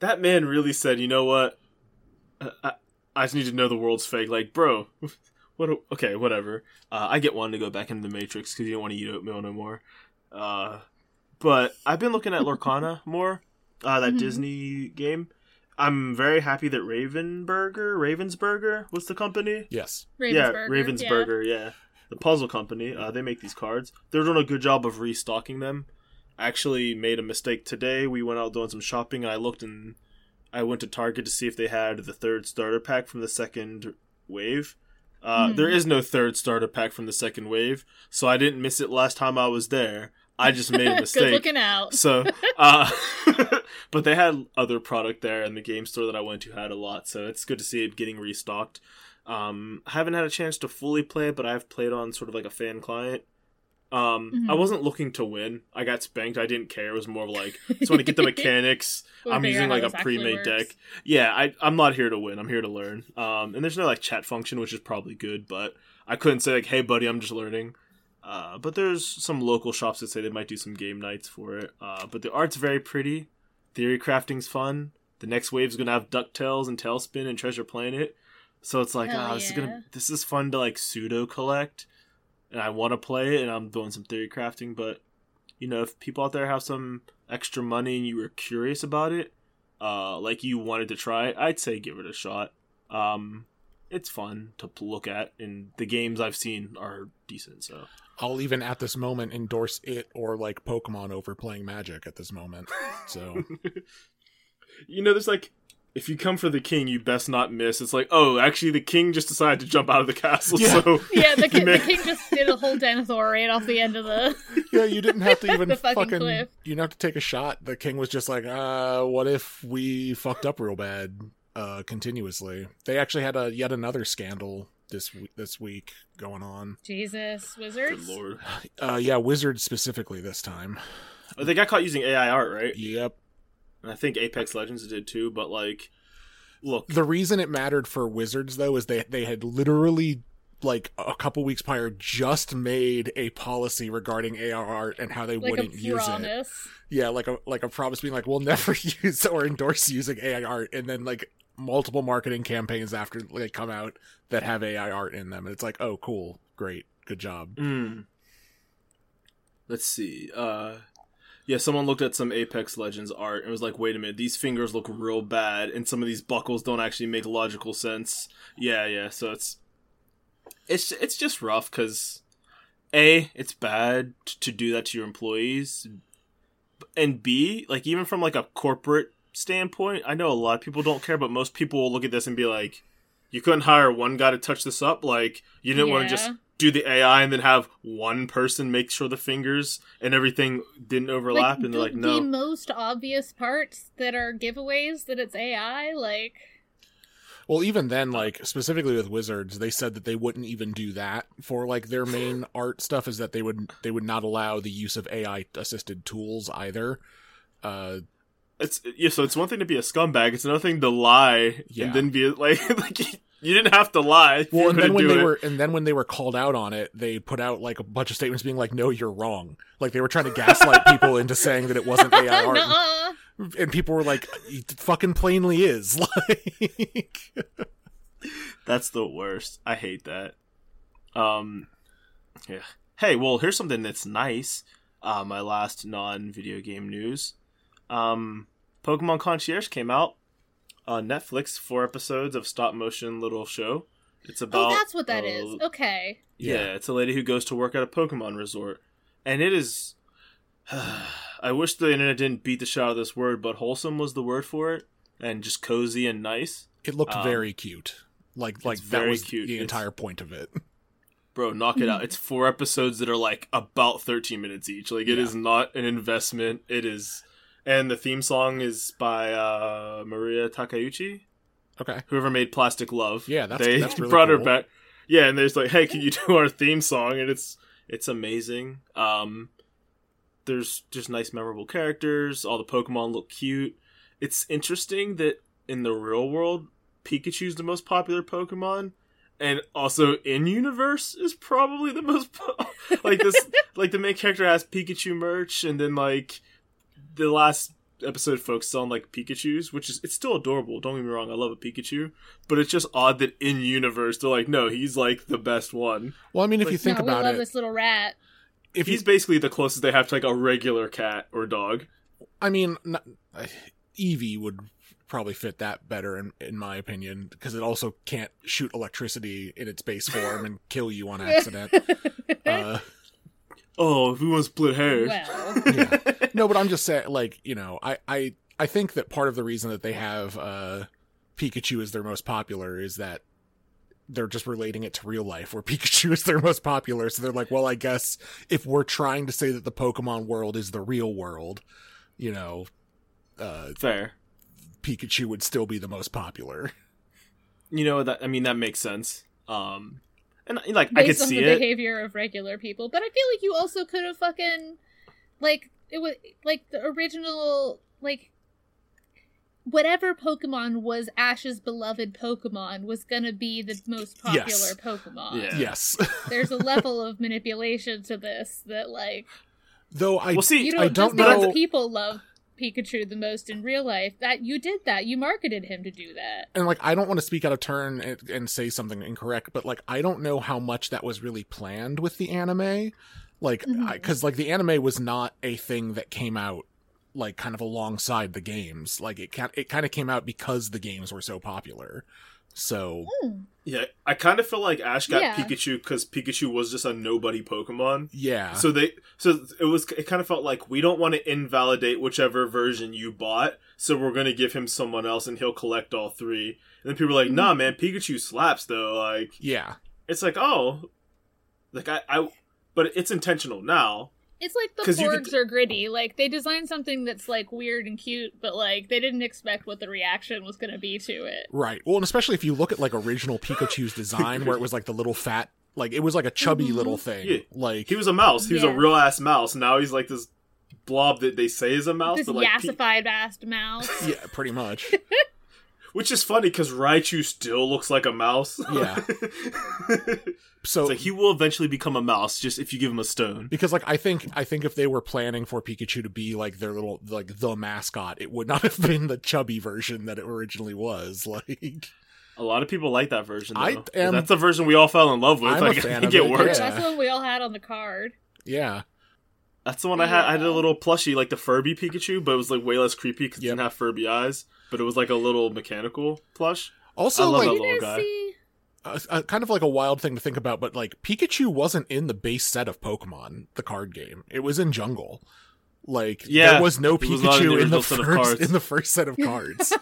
that man really said, you know what? Uh, I, I just need to know the world's fake. Like, bro, *laughs* what? a- okay, whatever. Uh, I get one to go back into the Matrix because you don't want to eat oatmeal no more. Uh, but I've been looking at Lorcana *laughs* more. Uh, that Mhm. Disney game. I'm very happy that Ravenburger, Ravensburger, what's the company? Yes, yeah, Ravensburger. Ravensburger. Yeah. the puzzle company. Uh, they make these cards. They're doing a good job of restocking them. I actually made a mistake today. We went out doing some shopping, and I looked and I went to Target to see if they had the third starter pack from the second wave. Uh, Mhm. There is no third starter pack from the second wave, so I didn't miss it last time I was there. I just made a *laughs* mistake. Good looking out. So, uh, *laughs* *laughs* but they had other product there, and the game store that I went to had a lot. So it's good to see it getting restocked. Um, I haven't had a chance to fully play it, but I've played on sort of like a fan client. Um, Mhm. I wasn't looking to win. I got spanked. I didn't care. It was more of like just want to get the *laughs* mechanics. I'm using like a pre-made works. deck. Yeah, I, I'm not here to win. I'm here to learn. Um, and there's no like chat function, which is probably good. But I couldn't say like, "Hey, buddy, I'm just learning." Uh, but there's some local shops that say they might do some game nights for it. Uh, but the art's very pretty. Theory crafting's fun. The next wave's gonna have Ducktales and TaleSpin and Treasure Planet. So it's like, Hell ah, this is gonna this is fun to like pseudo collect, and I want to play it, and I'm doing some theory crafting. But you know, if people out there have some extra money and you were curious about it, uh, like you wanted to try it, I'd say give it a shot. Um, it's fun to look at, and the games I've seen are decent. So I'll even at this moment endorse it or like Pokemon over playing Magic at this moment. So *laughs* you know, there's like. If you come for the king, you best not miss. It's like, oh, actually, the king just decided to jump out of the castle. Yeah. So Yeah, *laughs* the, king, the king just did a whole dinosaur right off the end of the. *laughs* yeah, you didn't have to *laughs* even The fucking fucking, cliff. you didn't have to take a shot. The king was just like, uh, what if we fucked up real bad uh continuously. They actually had a yet another scandal this week, this week going on. Jesus, good wizards. lord, Uh yeah, wizards specifically this time. oh, they got caught using AI art, right? Yep. And I think Apex Legends did too. But like, look, The reason it mattered for Wizards though is they they had literally like a couple weeks prior just made a policy regarding AR art and how they Like wouldn't use it. Yeah, like a like a promise being like we'll never *laughs* use or endorse using AI art and then like multiple marketing campaigns after they come out that have AI art in them and it's like, "Oh, cool. Great. Good job." Mm. Let's see. Uh yeah, someone looked at some Apex Legends art and was like, "Wait a minute, these fingers look real bad, and some of these buckles don't actually make logical sense." Yeah, yeah. So it's it's it's just rough because a it's bad to do that to your employees, and b like even from like a corporate standpoint, I know a lot of people don't care, but most people will look at this and be like, "You couldn't hire one guy to touch this up, like you didn't want to just." Yeah. do the AI and then have one person make sure the fingers and everything didn't overlap and they're like the most obvious parts that are giveaways that it's AI, like Well, even then like specifically with Wizards, they said that they wouldn't even do that for like their main art stuff is that they would they would not allow the use of AI assisted tools either. Uh it's yeah so it's one thing to be a scumbag it's another thing to lie Yeah. and then be *laughs* like like *laughs* you didn't have to lie Well, and then when they it. were and then when they were called out on it, they put out like a bunch of statements being like, "No, you're wrong." Like they were trying to gaslight people into saying that it wasn't AI *laughs* art. Nuh-uh. and people were like, "He fucking plainly is." *laughs* Like, That's the worst. I hate that. Um, yeah. Hey, well, here's something that's nice. Uh, my last non-video game news. Um, Pokemon Concierge came out on Netflix. Four episodes of stop motion little show. It's about. oh, that's what that uh, is. Okay. Yeah. Yeah. it's a lady who goes to work at a Pokemon resort, and it is. *sighs* I wish the internet didn't beat the shit out of this word, but wholesome was the word for it, and just cozy and nice. it looked Um, very cute. Like, like that was cute. the It's- entire point of it. *laughs* Bro, knock it out. It's four episodes that are like about 13 minutes each. Like it Yeah. is not an investment. It is and the theme song is by uh Mariya Takeuchi, Okay. whoever made Plastic Love. Yeah, that's- they that's really brought her cool. back. Yeah, and there's like, "Hey, can you do our theme song?" and it's it's amazing. Um there's just nice memorable characters. All the Pokemon look cute. It's interesting that in the real world, Pikachu's the most popular Pokemon, and also in universe is probably the most po- *laughs* like this. *laughs* like the main character has Pikachu merch, and then like the last episode focused on like Pikachu's, which is it's still adorable. Don't get me wrong, I love a Pikachu, but it's just odd that in universe they're like, no, he's like the best one. Well, I mean, if Like- you think no, we about love it, this little rat. if he's you, basically the closest they have to like a regular cat or dog. I mean, not, uh, Eevee would probably fit that better in, in my opinion because it also can't shoot electricity in its base form and kill you on *laughs* accident. uh, Oh, who wants split hairs? well, yeah. *laughs* No, but I'm just saying, like, you know, I, I, I think that part of the reason that they have uh, Pikachu as their most popular is that they're just relating it to real life, where *laughs* Pikachu is their most popular. So they're like, well, I guess if we're trying to say that the Pokemon world is the real world, you know, uh, Fair. Pikachu would still be the most popular. You know that I mean that makes sense. Um, and like I could based on see the it. behavior of regular people. But I feel like you also could have fucking like it was like the original like whatever Pokemon was Ash's beloved Pokemon was gonna be the most popular Yes. Pokemon. Yeah. Yes. *laughs* There's a level of manipulation to this that like Though I, Well, see, you don't, I don't know- people love Pikachu the most in real life that you did that you marketed him to do that. and like I don't want to speak out of turn and, and say something incorrect, but like I don't know how much that was really planned with the anime, like mm-hmm. because like the anime was not a thing that came out like kind of alongside the games. Like it it kind of came out because the games were so popular. So hmm. Yeah, I kind of feel like Ash got Yeah. Pikachu because Pikachu was just a nobody Pokemon. yeah, So they, so it was, it kind of felt like we don't want to invalidate whichever version you bought, so we're gonna give him someone else and he'll collect all three. And then people are like, Mm-hmm. nah, man, Pikachu slaps though. Like, yeah, it's like, oh, like I, I, but it's intentional now. It's like the you could- Porgs are gritty. Like they designed something that's like weird and cute, but like they didn't expect what the reaction was going to be to it. right. Well, and especially if you look at like original Pikachu's design, where it was like the little fat, like it was like a chubby Mhm. little thing. Yeah. Like He was a mouse. He was a real ass mouse. Now he's like this blob that they say is a mouse, This but like, Pi- yassified ass mouse. yeah, pretty much. *laughs* which is funny because Raichu still looks like a mouse. Yeah. *laughs* So it's like he will eventually become a mouse just if you give him a stone. because like I think I think if they were planning for Pikachu to be like their little like the mascot, it would not *laughs* have been the chubby version that it originally was. *laughs* Like A lot of people like that version. Though. I am- That's the version we all fell in love with. I'm a like, I think of it it, works. yeah. That's the one we all had on the card. yeah, That's the one I had. I had a little plushie, like the Furby Pikachu, but it was like way less creepy because it didn't have Furby eyes. But it was like a little mechanical plush. also I love like that little guy. guys see? uh, uh, kind of like a wild thing to think about, but like Pikachu wasn't in the base set of Pokemon, the card game. It was in Jungle. Like Yeah, there was no it was in Pikachu the in the, original set of first in the first set of *laughs* cards.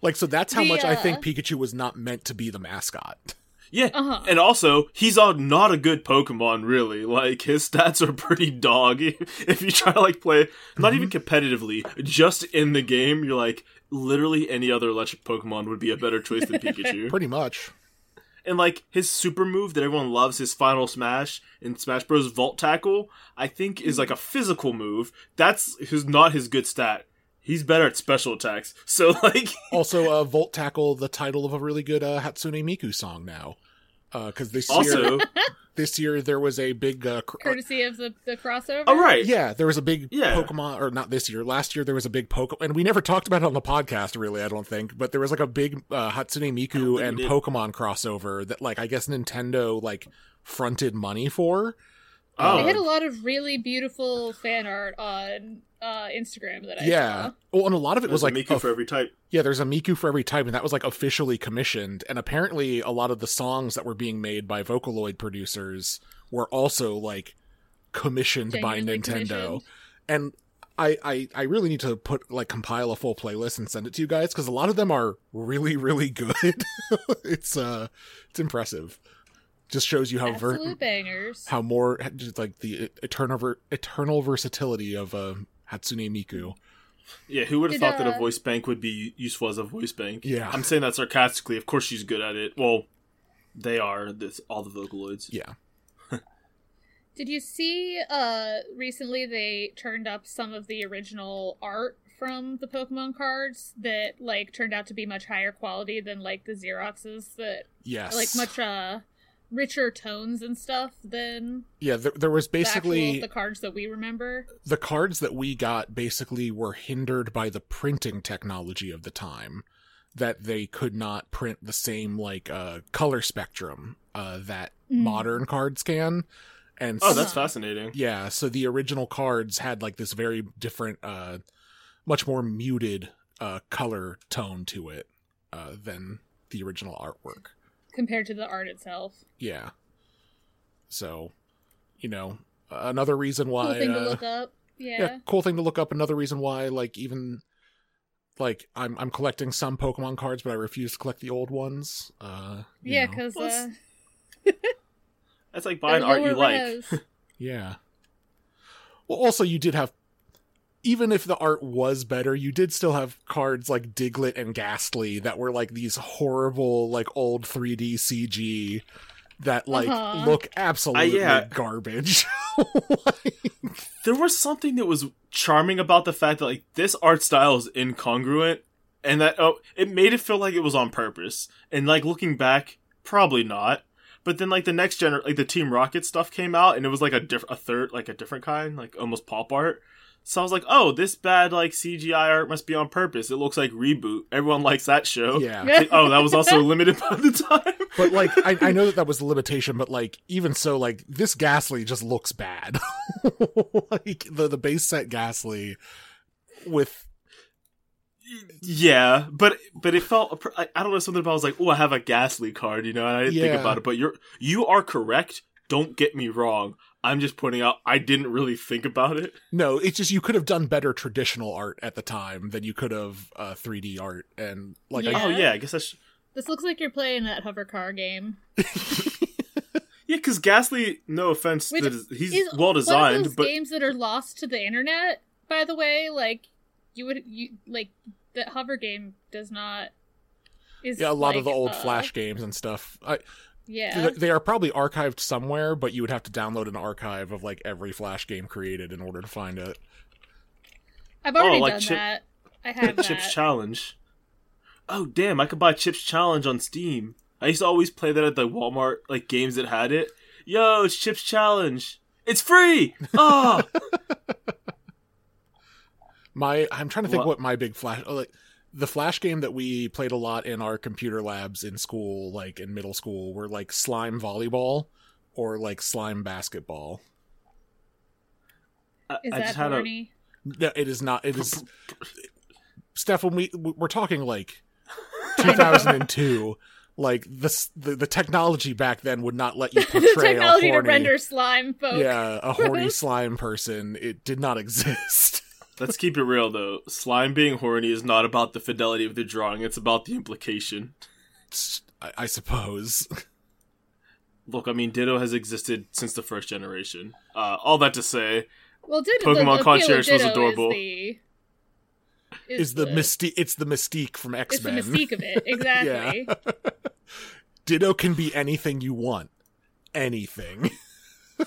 like so that's how The, much I uh, think Pikachu was not meant to be the mascot. Yeah, Uh-huh. and also he's a, not a good Pokemon. Really, like his stats are *laughs* pretty dog. if you try to like play, not even competitively, just in the game, you're like literally any other electric Pokemon would be a better choice than *laughs* Pikachu. Pretty much. and like his super move that everyone loves, his final smash in Smash Bros. Volt Tackle, I think is like a physical move. That's his not his good stat. He's better at special attacks. *laughs* So like, *laughs* Also, uh, Volt Tackle, the title of a really good uh, Hatsune Miku song now. Because this year, also *laughs* this year there was a big uh, cr- Courtesy of the, the crossover. Oh right. yeah, there was a big Yeah. Pokemon, or not this year. Last year there was a big Pokemon, and we never talked about it on the podcast, really. I don't think, but there was like a big uh, Hatsune Miku and. Pokemon crossover that, like, I guess Nintendo like fronted money for. Oh. They had a lot of really beautiful fan art on uh, Instagram that I yeah, saw. well, and a lot of it There's was like a Miku of- for every type. Yeah, there's a Miku for every type, and that was like officially commissioned. And apparently, a lot of the songs that were being made by Vocaloid producers were also like commissioned by Nintendo. commissioned. And I, I, I really need to put like compile a full playlist and send it to you guys because a lot of them are really, really good. *laughs* it's uh, it's impressive. Just shows you how ver- bangers. how more just like the eternal ver- eternal versatility of uh, Hatsune Miku. Yeah, who would have Did, thought that a uh, voice bank would be useful as a voice bank? Yeah. I'm saying that sarcastically. Of course, she's good at it. Well, they are. This all the Vocaloids. Yeah. *laughs* Did you see uh recently they turned up some of the original art from the Pokemon cards that like turned out to be much higher quality than like the Xeroxes that Yes. like much uh richer tones and stuff than Yeah, there, there was basically actual the cards that we remember. the cards that we got basically were hindered by the printing technology of the time that they could not print the same like uh color spectrum uh that Mm. modern cards can and Oh, s- that's Uh-huh. fascinating. yeah so the original cards had like this very different uh much more muted uh color tone to it uh than the original artwork compared to the art itself. yeah so you know another reason why cool thing to uh, look up. Yeah. yeah, cool thing to look up. Another reason why, like, even like I'm I'm collecting some Pokemon cards, but I refuse to collect the old ones. Uh, you Yeah, because Well, uh, That's *laughs* like buying art you lower like. *laughs* yeah. Well, also you did have, even if the art was better, you did still have cards like Diglett and Gastly that were like these horrible, like old 3D CG that like Uh-huh. look absolutely yeah. garbage. *laughs* There was something that was charming about the fact that like this art style is incongruent, and that oh, it made it feel like it was on purpose. And like looking back, probably not. But then like the next gen, like the Team Rocket stuff came out, and it was like a diff- a third, like a different kind, like almost pop art. So I was like, oh, this bad like CGI art must be on purpose. It looks like reboot. Everyone likes that show. yeah. Like, oh, that was also *laughs* limited by the time. but like I, I know that *laughs* that was the limitation but like even so like this gastly just looks bad *laughs* like the the base set gastly with Yeah, but but it felt I, I don't know something about I was like, oh, I have a Gastly card, you know, and I didn't Yeah. think about it. But you're you are correct. Don't get me wrong. I'm just pointing out I didn't really think about it. no it's just you could have done better traditional art at the time than you could have uh 3d art and like Yeah. Oh yeah, I guess that's this looks like you're playing that hover car game. *laughs* yeah. Because Gastly, no offense, Which that is- he's is well one of designed, those but games that are lost to the internet. By the way, like you would you like that hover game does not. Is yeah a lot of the old uh, flash games and stuff I, Yeah, they are probably archived somewhere but you would have to download an archive of like every flash game created in order to find it I've already Oh, like done Chip- that. I *laughs* have Chips. Challenge. Oh damn! I could buy Chips Challenge on Steam. I used to always play that at the Walmart like games that had it. Yo, it's Chips Challenge. It's free. Oh. *laughs* My I'm trying to think What? what, my big flash oh, like the flash game that we played a lot in our computer labs in school, like in middle school, were like slime volleyball or like slime basketball. Is I that just had a horny? No, it is not. It is. *laughs* Steph, when we we're talking like *laughs* 2002, like this the, the technology back then would not let you *laughs* the portray technology a to horny, render slime folk. yeah, a horny slime person. It did not exist. Let's keep it real though. Slime being horny is not about the fidelity of the drawing, it's about the implication. I, I suppose. Look, I mean Ditto has existed since the first generation. Uh, all that to say, Well, Ditto, Pokemon the, the appeal Concierge was adorable. Is the, Is the mystique? It's the mystique from X Men. It's the mystique of it, *laughs* exactly. *laughs* Ditto can be anything you want. Anything.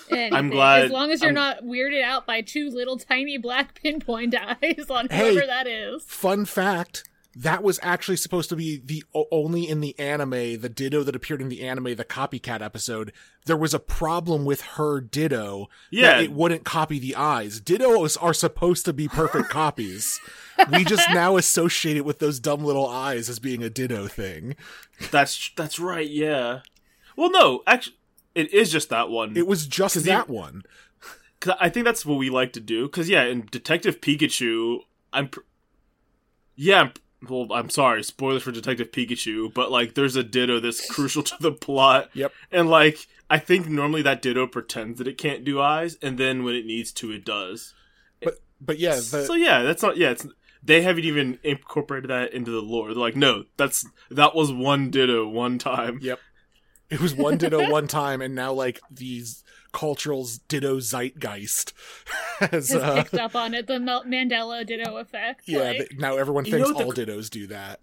Anything. glad- as long as you're I'm- not weirded out by two little tiny black *laughs* pinpoint eyes on Hey. whoever that is. Fun fact: that was actually supposed to be the only in the anime, the Ditto that appeared in the anime, the copycat episode. There was a problem with her Ditto. Yeah. that it wouldn't copy the eyes. Dittos are supposed to be perfect *laughs* copies. We just now associate it with those dumb little eyes as being a Ditto thing. That's that's right. Yeah. Well, no, actually, it is just that one. It was just that the- one. Cause I think that's what we like to do. Because yeah, in Detective Pikachu, I'm. Pr- yeah, I'm, well, I'm sorry, spoilers for Detective Pikachu, but like, there's a Ditto that's *laughs* crucial to the plot. Yep. And like, I think normally that Ditto pretends that it can't do eyes, and then when it needs to, it does. But but yeah, the, so yeah, that's not. Yeah, it's they haven't even incorporated that into the lore. They're like, no, that's that was one Ditto one time. Yep. It was one ditto *laughs* one time, and now like these cultural ditto zeitgeist *laughs* has Has uh, picked up on it. The Mandela Ditto effect. yeah. like- th- now everyone You thinks know all cr- dittos do that.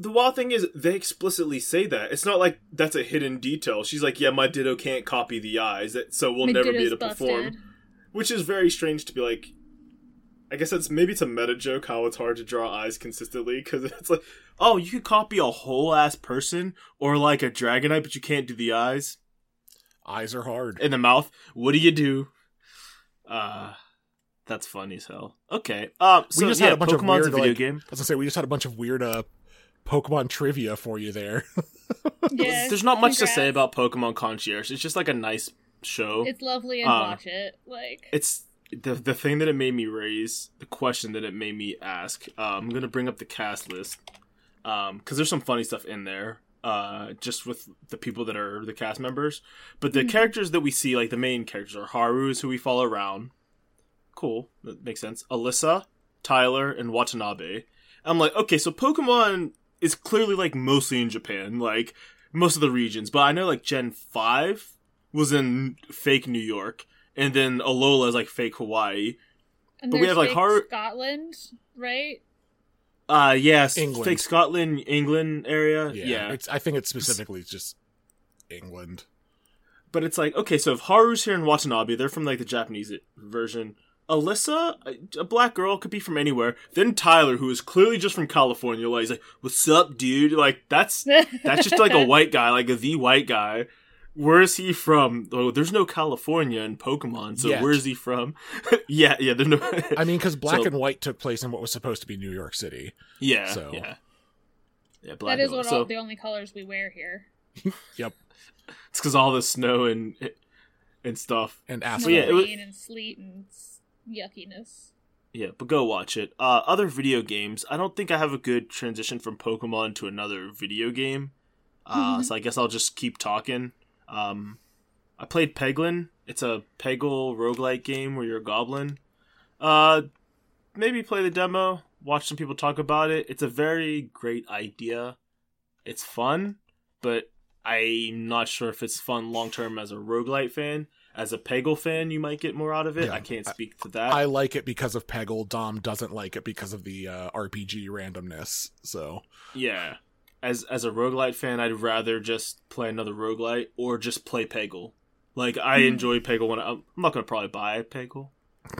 The wild thing is, they explicitly say that. It's not like that's a hidden detail. She's like, yeah, my Ditto can't copy the eyes, so we'll My never be able to perform. Which is very strange to be like. I guess it's maybe it's a meta joke how it's hard to draw eyes consistently because *laughs* it's like, oh, you could copy a whole ass person or like a Dragonite, but you can't do the eyes Eyes are hard. in the mouth. What do you do? Uh that's funny as hell. Okay. Um. We just yeah, had a bunch of weird a video like, game. I was gonna say we just had a bunch of weird uh Pokemon trivia for you there. *laughs* Yeah, There's not much to say about Pokemon Concierge. It's just like a nice show. It's lovely and Uh, watch it. Like it's the the thing that it made me raise, the question that it made me ask. Uh, I'm gonna bring up the cast list because there's some funny stuff in there. Uh, just with the people that are the cast members, but the Mhm. characters that we see, like the main characters, are Haru's who we follow around. Cool, that makes sense. Alyssa, Tyler, and Watanabe. I'm like, okay, so Pokemon is clearly like mostly in Japan, like most of the regions, but I know like Gen five was in fake New York, and then Alola is like fake Hawaii. and but we have, like, fake Har- Scotland, right? Uh yes, England. fake Scotland, England area. yeah, Yeah, It's I think it's specifically just England. but it's like okay, so if Haru's here in Watanabe, they're from like the Japanese version. Alyssa, a- a black girl, could be from anywhere. Then Tyler, who is clearly just from California, like, he's like, "What's up, dude?" Like that's that's just like a *laughs* white guy, like a the white guy. Where is he from? Oh, there's no California in Pokemon, so Yet. where is he from? *laughs* yeah, yeah, there's no. *laughs* I mean, because black So- and white took place in what was supposed to be New York City. yeah, so- yeah, yeah. Black that is what white. all the only colors we wear here. *laughs* Yep, it's because all the snow and and stuff. and No asphalt. yeah, was- rain and sleet and yuckiness. Yeah, but go watch it. Uh, other video games. I don't think I have a good transition from Pokemon to another video game. Uh, so I guess I'll just keep talking. Um, I played Peglin. It's a Peggle roguelike game where you're a goblin. Uh, maybe play the demo. Watch some people talk about it. It's a very great idea. It's fun, but I'm not sure if it's fun long term as a roguelite fan. As a Peggle fan, you might get more out of it. Yeah, I can't speak to that. I like it because of Peggle. Dom doesn't like it because of the uh, RPG randomness. So Yeah. As as a roguelite fan, I'd rather just play another roguelite or just play Peggle. Like I Mhm. enjoy Peggle when I, I'm not gonna probably buy Peggle,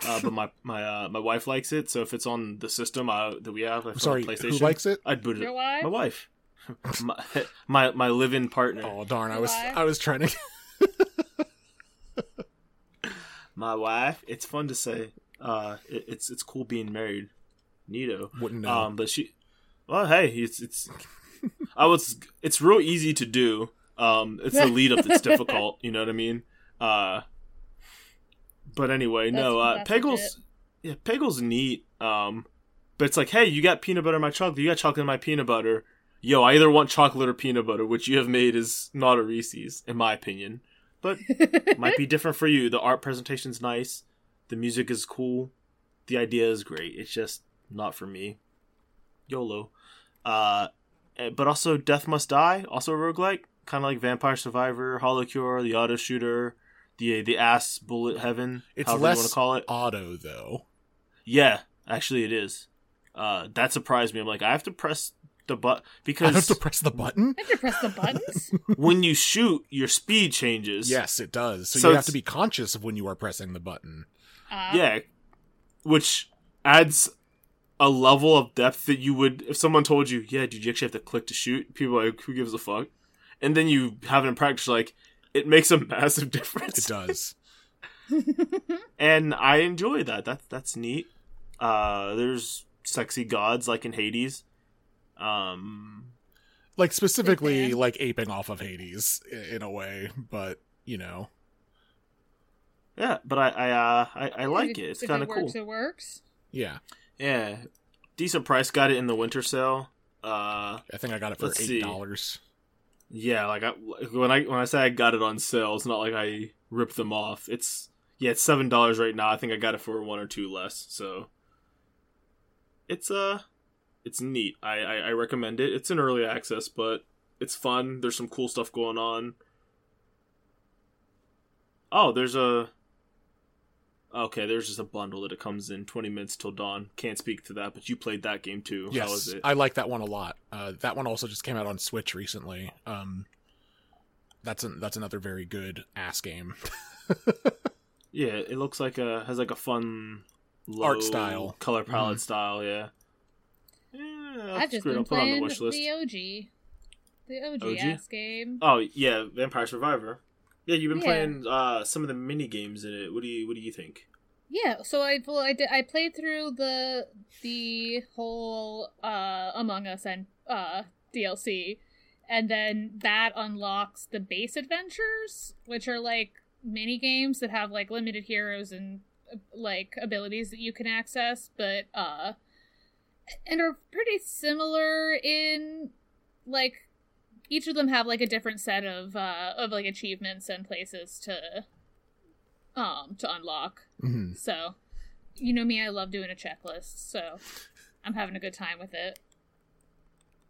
uh, but my *laughs* my uh, my wife likes it. So if it's on the system uh, that we have, like I'm on sorry, PlayStation, who likes it? I'd boot it. Your wife? My wife, *laughs* *laughs* my my, my live-in partner. Oh darn! I was Why? I was trying to. My wife. It's fun to say. Uh, it, it's it's cool being married. Neato. Wouldn't know. Um, but she, well, hey, it's it's, I was, it's real easy to do. Um, it's the lead up that's *laughs* difficult. You know what I mean? Uh, but anyway, no, uh, That's- that's Peggle's, yeah, Peggle's neat. Um, but it's like, hey, you got peanut butter in my chocolate. You got chocolate in my peanut butter. Yo, I either want chocolate or peanut butter, which you have made is not a Reese's, in my opinion. But *laughs* might be different for you. The art presentation's nice. The music is cool. The idea is great. It's just not for me. YOLO. Uh, but also Death Must Die, also a roguelike, kind of like Vampire Survivor, HoloCure, the Auto Shooter, the the Ass Bullet Heaven, It's however you want less to call it. auto though. Yeah, actually it is. Uh, that surprised me. I'm like, I have to press the button because I because have to press the button. I have to press the buttons. *laughs* when you shoot, your speed changes. Yes, it does. So, So you have to be conscious of when you are pressing the button. Uh, Yeah, which adds a level of depth that you would if someone told you, yeah, dude, you actually have to click to shoot. People are like, who gives a fuck? And then you have it in practice, like it makes a *laughs* massive difference. It does. *laughs* and I enjoy that. That's that's neat. Uh, there's sexy gods like in Hades. Um, Like specifically, like aping off of Hades in a way, but you know, yeah, but I I uh, I, I like it. It's kind of cool. Works, it works. yeah. Yeah, decent price. Got it in the winter sale. Uh, I think I got it for eight dollars. yeah, like I, when I when I say I got it on sale, it's not like I ripped them off. It's yeah, it's seven dollars right now. I think I got it for one or two less. So it's uh, it's neat. I, I I recommend it. It's an early access, but it's fun. There's some cool stuff going on. Oh, there's a. Okay, there's just a bundle that it comes in 20 minutes till dawn. Can't speak to that, but you played that game too. How was Yes, it? I like that one a lot. Uh, that one also just came out on Switch recently. Um, that's an, that's another very good ass game. *laughs* Yeah, it looks like a has like a fun low Art style. color palette Mhm. style. Yeah. Yeah, I've just been I'll put it on the playing wish list. the OG, the OG, OG? ass game. Oh yeah, Vampire Survivor. Yeah, you've been Yeah. playing uh, some of the mini games in it. What do you What do you think? Yeah, so I well, I did I played through the the whole uh Among Us and uh DLC and then that unlocks the base adventures, which are like mini games that have like limited heroes and like abilities that you can access, but uh and are pretty similar in like each of them have like a different set of uh of like achievements and places to um to unlock. Mhm. So, you know me, I love doing a checklist, so I'm having a good time with it.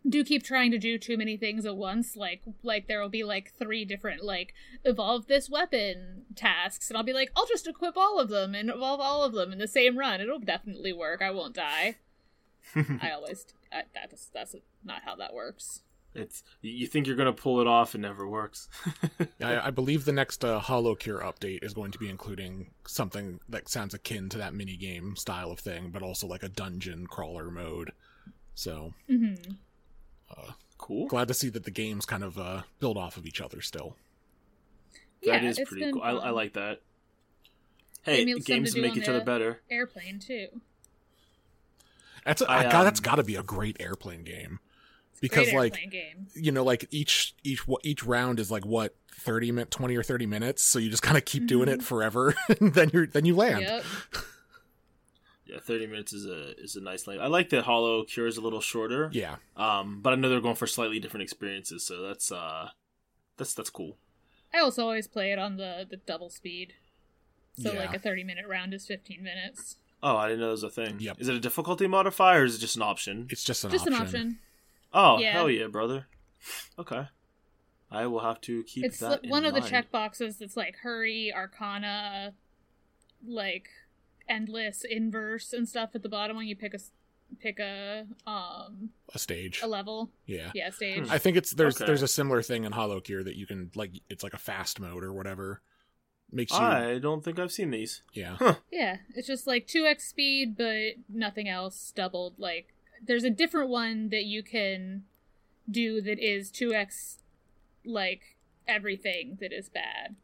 Do keep trying to do too many things at once, like like there will be like three different like evolve this weapon tasks, and I'll be like, I'll just equip all of them and evolve all of them in the same run. It'll definitely work. I won't die. *laughs* I always I, that's that's not how that works. It's you think you're gonna pull it off, it never works. *laughs* I, I believe the next uh, HoloCure update is going to be including something that sounds akin to that mini game style of thing, but also like a dungeon crawler mode. So hmm cool. glad to see that the games kind of uh, build off of each other still. Yeah, that is it's pretty been cool. I, I like that. Hey, games make each other better. airplane too. That's a, I, God, that's um, got to be a great airplane game Great because like game. you know like each each each round is like what 30 minute 20 or 30 minutes so you just kind of keep doing it forever *laughs* and then you're then you land Yep. Yeah, thirty minutes is a is a nice length. I like that HoloCure is a little shorter. yeah Um, but I know they're going for slightly different experiences, so that's uh, that's that's cool. I also always play it on the the double speed. So Yeah. like a 30 minute round is 15 minutes. Oh, I didn't know there was a thing. Yep. Is it a difficulty modifier or is it just an option? it's just an Just option an option. Oh, Yeah. hell yeah, brother. Okay. I will have to keep It's that li- one in of the check boxes that's like hurry, arcana, like endless, inverse and stuff at the bottom when you pick a pick a um a stage a level. yeah Yeah, stage. I think it's there's Okay. there's a similar thing in HoloCure that you can like it's like a fast mode or whatever makes you I don't think I've seen these. yeah Yeah, it's just like 2x speed, but nothing else doubled. Like, there's a different one that you can do that is 2x, like, everything that is bad.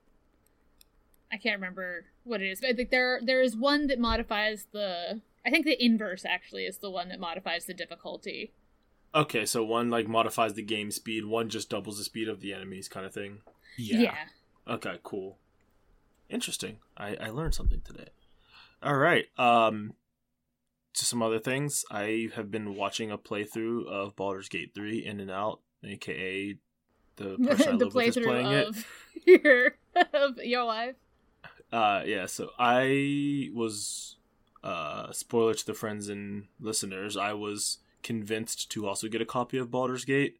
I can't remember what it is, but I think there there is one that modifies the. I think the inverse actually is the one that modifies the difficulty. Okay, so one like modifies the game speed, one just doubles the speed of the enemies, kind of thing. yeah, Okay, cool. Interesting. I, I learned something today. All right. Um, to some other things, I have been watching a playthrough of Baldur's Gate 3 In and Out, aka the *laughs* person I the live with is playing it. playthrough of *laughs* your of your life. Uh, yeah. So I was, uh, spoiler to the friends and listeners. I was convinced to also get a copy of Baldur's Gate.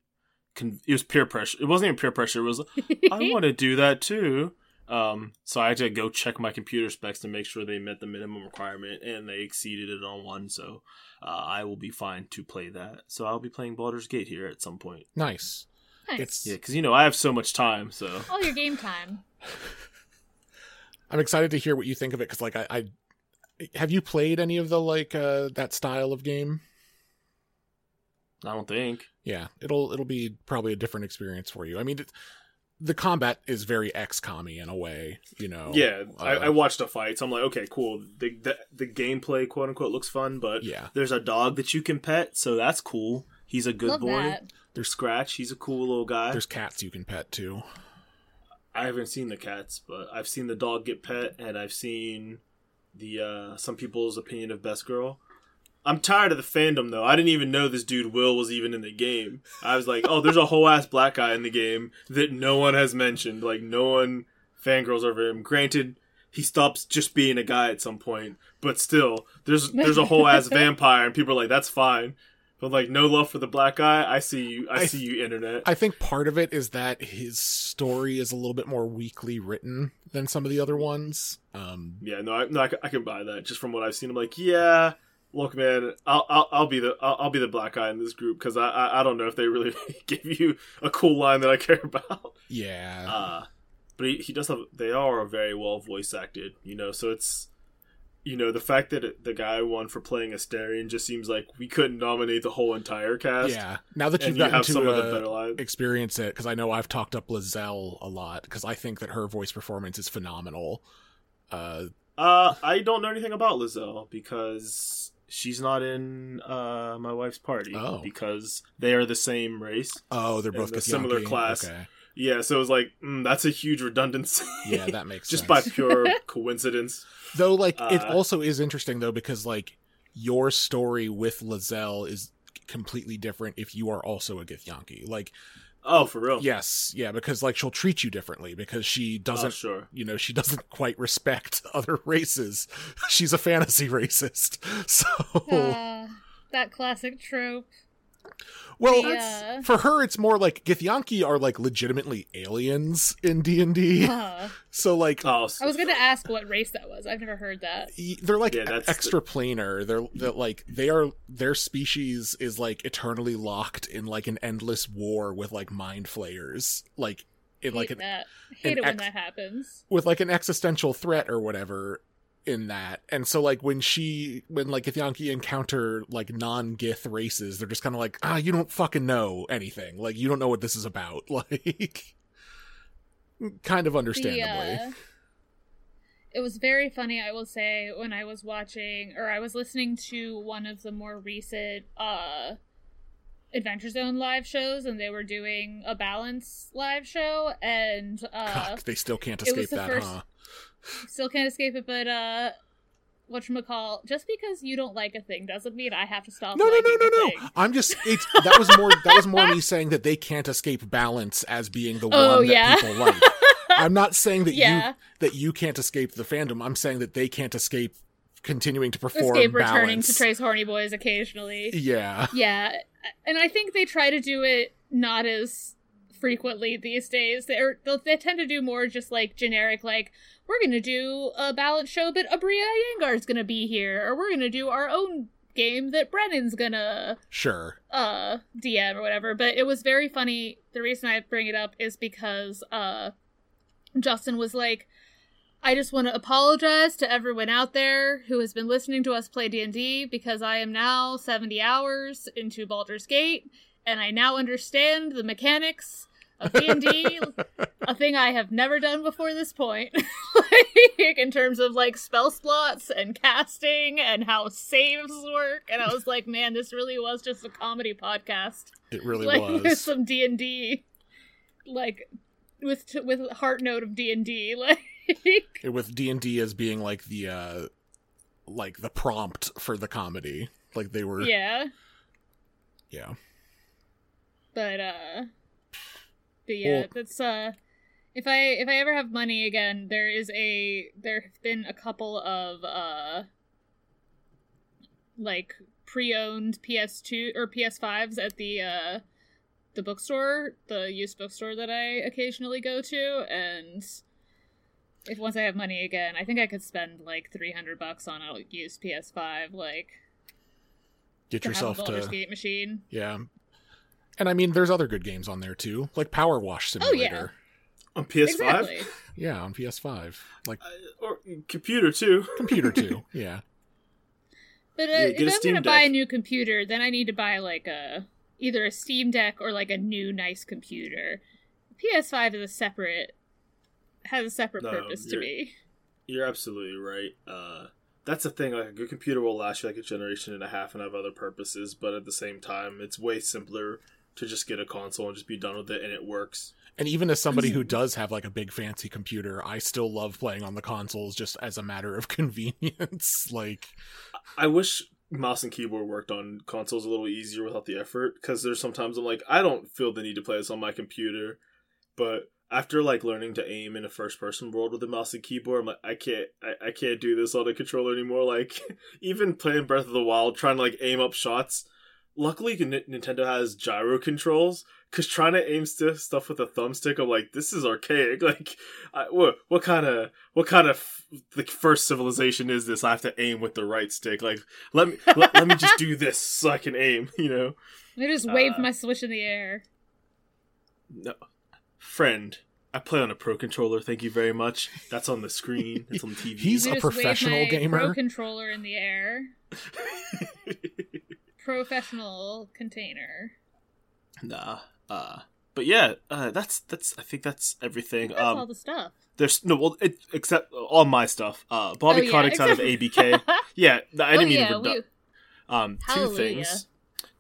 Con- it was peer pressure. It wasn't even peer pressure. It was *laughs* I want to do that too. Um, so I had to go check my computer specs to make sure they met the minimum requirement, and they exceeded it on one. So uh, I will be fine to play that. So I'll be playing Baldur's Gate here at some point. nice nice. it's Yeah, because you know I have so much time. So all your game time. *laughs* i'm excited to hear what you think of it because like I, I Have you played any of the like uh that style of game? I don't think. Yeah, it'll it'll be probably a different experience for you. I mean, it, the combat is very XCOM-y in a way, you know. Yeah, I, Uh, I watched the fights. I'm like, okay, cool. The, the the gameplay, quote unquote, looks fun, but Yeah. there's a dog that you can pet, so that's cool. He's a good Love boy. that. There's Scratch. He's a cool little guy. There's cats you can pet too. I haven't seen the cats, but I've seen the dog get pet, and I've seen the uh, some people's opinion of Best Girl. I'm tired of the fandom though. I didn't even know this dude Will was even in the game. I was like, oh, there's a whole ass black guy in the game that no one has mentioned. Like no one fangirls over him. Granted, he stops just being a guy at some point, but still, there's there's a whole ass *laughs* vampire, and people are like, that's fine. But like, no love for the black guy. I see you. I, I- see you, internet. I think part of it is that his story is a little bit more weakly written than some of the other ones. Um, Yeah, no, I, no, I, I can buy that just from what I've seen. I'm like, yeah, look, man, I'll I'll, I'll be the I'll, I'll be the black guy in this group because I, I I don't know if they really *laughs* give you a cool line that I care about. yeah, Uh, but he, he does have they are very well voice acted, you know. So it's you know the fact that it, the guy won for playing Astarion just seems like we couldn't nominate the whole entire cast. yeah. Now that you've you gotten have some to of the uh, better lines. experience it, because I know I've talked up Lae'zel a lot, because I think that her voice performance is phenomenal. Uh, Uh, I don't know anything about Lae'zel because she's not in uh my wife's party Oh. because they are the same race. oh, they're both the similar class. Okay. Yeah, so it was like mm, that's a huge redundancy. Yeah, that makes *laughs* just by pure *laughs* coincidence. Though, like, it Uh, also is interesting though because like your story with Lae'zel is completely different if you are also a Githyanki. Like, Oh, for real? yes, yeah, because like she'll treat you differently because she Oh, doesn't. sure. You know, she doesn't quite respect *laughs* other races. She's a fantasy *laughs* racist. So, Ah, that classic trope. Well, the, uh, for her, it's more like Githyanki are like legitimately aliens in D and D. uh, *laughs* So, like, Oh, I was gonna ask what race that was. I've never heard that. they're like Yeah, that's extra planar. They're they're like they are their species is like eternally locked in like an endless war with like mind flayers, like in like Hate an that. Hate an it when ex- that happens. with like an existential threat or whatever in that. And so like when she when like Githyanki encounter like non Gith races, they're just kind of like, ah, you don't fucking know anything. Like you don't know what this is about. *laughs* Like kind of understandably. The, uh, it was very funny, I will say, when I was watching or I was listening to one of the more recent uh Adventure Zone live shows and they were doing a balance live show and uh they still can't escape that, first- huh? Still can't escape it, but uh whatchamacall, just because you don't like a thing doesn't mean I have to stop No, no, no, no, thing. no. I'm just it's that was more that was more me *laughs* saying that they can't escape balance as being the Oh, one that yeah. people like. *laughs* I'm not saying that Yeah. you that you can't escape the fandom. I'm saying that they can't escape continuing to perform Escape returning to Tres Horny Boys occasionally. Yeah. Yeah, and I think they try to do it not as frequently these days. They're they'll, they tend to do more just like generic, like we're gonna do a balance show, but Aabria Iyengar's gonna be here, or we're gonna do our own game that Brennan's gonna Sure. uh DM or whatever. But it was very funny. The reason I bring it up is because uh Justin was like. I just want to apologize to everyone out there who has been listening to us play D&D because I am now 70 hours into Baldur's Gate and I now understand the mechanics of D&D, a thing I have never done before this point. *laughs* like in terms of like spell slots and casting and how saves work and I was like, man, this really was just a comedy podcast. It really like *laughs* with was. some D&D like with t- with heart note of D&D *laughs* like with D&D as being like the uh like the prompt for the comedy. Like they were yeah yeah. but uh but yeah that's uh if i if i ever have money again there is a there have been a couple of uh like pre-owned ps2 or ps5s at the uh the bookstore the used bookstore that i occasionally go to and if once i have money again i think i could spend like 300 bucks on a used ps5 like Get to a yourself Baldur's to Gate machine Yeah. And I mean there's other good games on there too, like Power Wash Simulator. Oh, yeah. Simulator. On PS5? exactly yeah, on PS5. Like I- or computer too. *laughs* Computer too. Yeah. But uh, Yeah, if get a I'm gonna buy a new computer, then I need to buy like a either a Steam Deck or like a new nice computer. PS5 is a separate has a separate No, purpose to me. You're absolutely right. Uh, that's the thing. Like a good computer will last you like a generation and a half and have other purposes, but at the same time, it's way simpler to just get a console and just be done with it, and it works. And even as somebody who does have like a big fancy computer, I still love playing on the consoles just as a matter of *laughs* convenience. *laughs* like, I wish mouse and keyboard worked on consoles a little easier without the effort because there's sometimes I'm like I don't feel the need to play this on my computer, but after like learning to aim in a first person world with a mouse and keyboard, I'm like I can't I, I can't do this on a controller anymore. Like *laughs* even playing Breath of the Wild, trying to like aim up shots. Luckily, N- Nintendo has gyro controls. Cause trying to aim st- stuff with a thumbstick, I'm like, this is archaic. *laughs* Like, I, what what kind of what kind of f- the first civilization is this? I have to aim with the right stick. Like, let me let, let me just do *laughs* this so I can aim. *laughs* You know, I just waved Uh, my Switch in the air. no, friend. I play on a pro controller. Thank you very much. That's on the screen. It's on the TV. He's a just waved professional my gamer. Pro controller in the air. Professional container. nah. Uh, but yeah, uh, that's that's. I think that's everything. That's all Um, the stuff. there's no well, it, except all my stuff. Uh, Bobby Oh, yeah, Kotick's out of ABK. *laughs* Yeah, I didn't oh, mean yeah, to. we, Um, two things.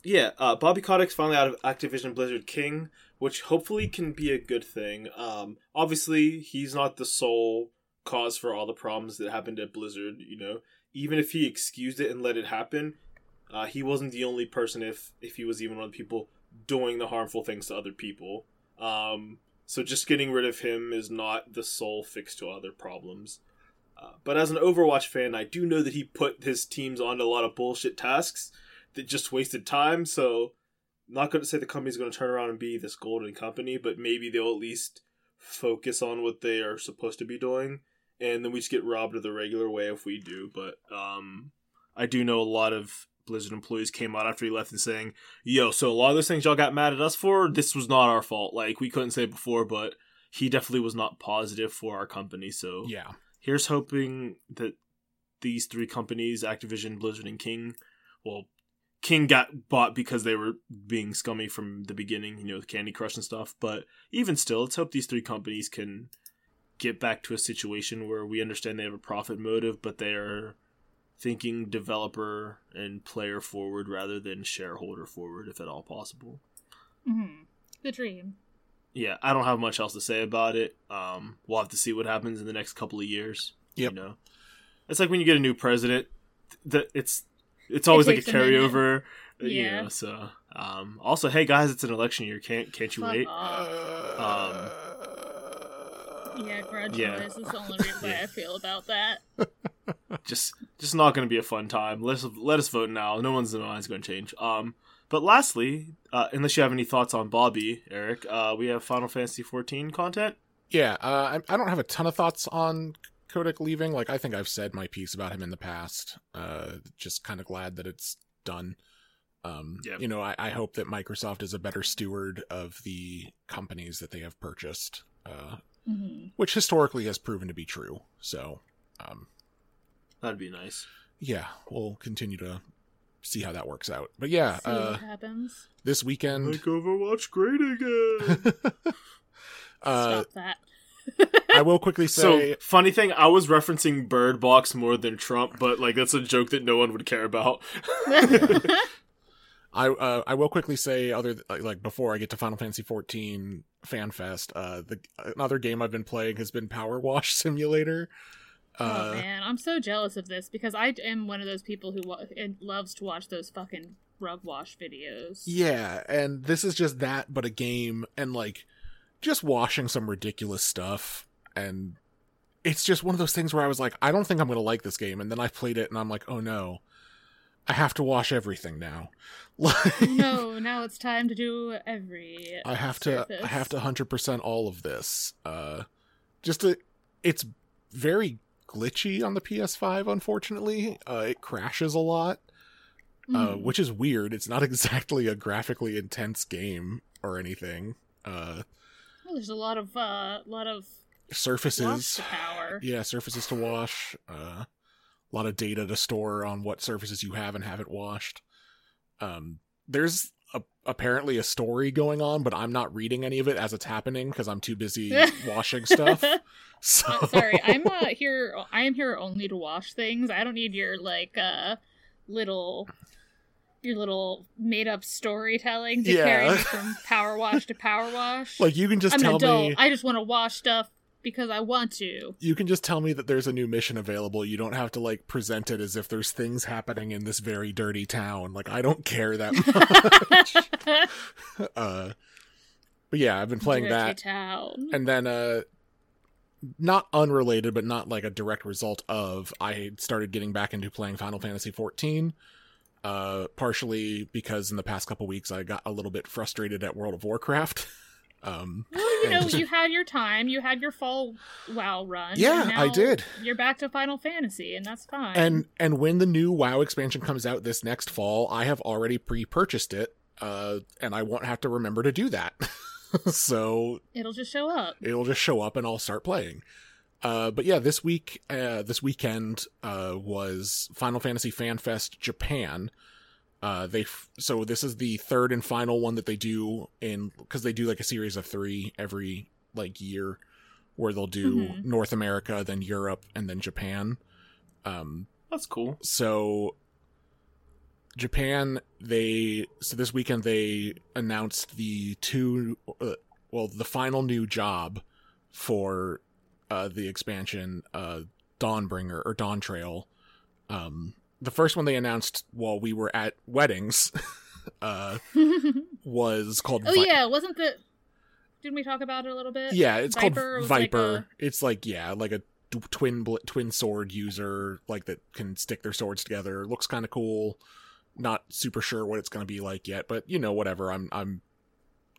Yeah, uh, Bobby Kotick's finally out of Activision Blizzard King, which hopefully can be a good thing. Um, obviously, he's not the sole cause for all the problems that happened at Blizzard. You know, even if he excused it and let it happen, uh, he wasn't the only person. If if he was even one of the people doing the harmful things to other people. Um, so just getting rid of him is not the sole fix to other problems. Uh, but as an Overwatch fan, I do know that he put his teams on a lot of bullshit tasks that just wasted time. So, I'm not going to say the company's going to turn around and be this golden company, but maybe they'll at least focus on what they are supposed to be doing, and then we just get robbed of the regular way if we do. But um, I do know a lot of Blizzard employees came out after he left and saying, "Yo, so a lot of those things y'all got mad at us for, this was not our fault. Like we couldn't say it before, but." He definitely was not positive for our company, so yeah. here's hoping that these three companies activision blizzard and king well king got bought because they were being scummy from the beginning you know with candy crush and stuff but even still let's hope these three companies can get back to a situation where we understand they have a profit motive but they are thinking developer and player forward rather than shareholder forward if at all possible hmm The dream. yeah, I don't have much else to say about it. Um, we'll have to see what happens in the next couple of years. Yep. You know, it's like when you get a new president. That it's it's always like a takes a minute. carryover. uh, You Yeah. know, so um, also, hey guys, it's an election year. Can't can't you Fuck wait? Off. yeah, grudge yeah. noise is the only *laughs* reason way I feel about that. *laughs* Just just not going to be a fun time. Let us let us vote now. No one's mind's going to change. Um, but lastly, uh, unless you have any thoughts on Bobby, Eric, uh, we have Final Fantasy 14 content. Yeah, uh, I, I don't have a ton of thoughts on Kotick leaving. Like, I think I've said my piece about him in the past. Uh, just kind of glad that it's done. Um, Yep. You know, I, I hope that Microsoft is a better steward of the companies that they have purchased, uh, hmm which historically has proven to be true. So, um, That'd be nice. yeah, we'll continue to see how that works out. But yeah, See uh, what happens. this weekend, Make Overwatch great again. *laughs* uh, Stop that. I will quickly say, So funny thing, I was referencing Bird Box more than Trump, but like that's a joke that no one would care about. *laughs* *laughs* I uh, I will quickly say other th- like before I get to Final Fantasy 14 Fan Fest, uh, the another game I've been playing has been Power Wash *laughs* Simulator. oh Uh, man, I'm so jealous of this because I am one of those people who wa- and loves to watch those fucking rug wash videos. yeah, and this is just that, but a game, and like just washing some ridiculous stuff, and it's just one of those things where I was like, I don't think I'm gonna like this game, and then I played it, and I'm like, oh no, I have to wash everything now. *laughs* Like, no, now it's time to do every. I have to. I have to hundred percent all of this. Uh just to, it's very glitchy on the PS5 unfortunately. Uh it crashes a lot, uh Mhm. which is weird. It's not *laughs* exactly a graphically intense game or anything. Uh Well, there's a lot of uh, lot of surfaces. Wash power. Yeah, surfaces to wash. Uh, a lot of data to store on what surfaces you have and haven't washed. Um, there's a, apparently a story going on, but I'm not reading any of it as it's happening because I'm too busy *laughs* washing stuff. *laughs* So Uh, sorry, I'm uh, here. I am here only to wash things. I don't need your like uh little your little made up storytelling to carry Yeah. me from power wash to power wash. *laughs* like you can just I'm tell adult. me I just want to wash stuff because I want to. you can just tell me that there's a new mission available. You don't have to like present it as if there's things happening in this very dirty town. Like I don't care that *laughs* much. *laughs* uh, but yeah, I've been playing Dirty that. Town. and then uh not unrelated but not like a direct result of i started getting back into playing final fantasy 14 uh partially because in the past couple weeks i got a little bit frustrated at world of warcraft *laughs* um Well, you know, you had your time. You had your fall WoW run. Yeah, I did. You're back to Final Fantasy, and that's fine. and and when the new wow expansion comes out this next fall i have already pre-purchased it uh and i won't have to remember to do that *laughs* so it'll just show up. it'll just show up and I'll start playing. Uh, but yeah, this week, uh, this weekend, uh, was Final Fantasy Fan Fest Japan. Uh, they, f- so this is the third and final one that they do in, cause they do like a series of three every like year where they'll do Mhm. North America, then Europe, and then Japan. Um, That's cool. so Japan, they so this weekend they announced the two, uh, well, the final new job for uh, the expansion, uh, Dawnbringer or Dawn Trail. Um, the first one they announced while we were at weddings *laughs* uh, *laughs* was called. oh Vi- yeah, wasn't the? Didn't we talk about it a little bit? yeah, it's Viper called was like Viper. It's like yeah, like a twin bl- twin sword user, like that can stick their swords together. Looks kind of cool. Not super sure what it's going to be like yet, but you know, whatever. I'm I'm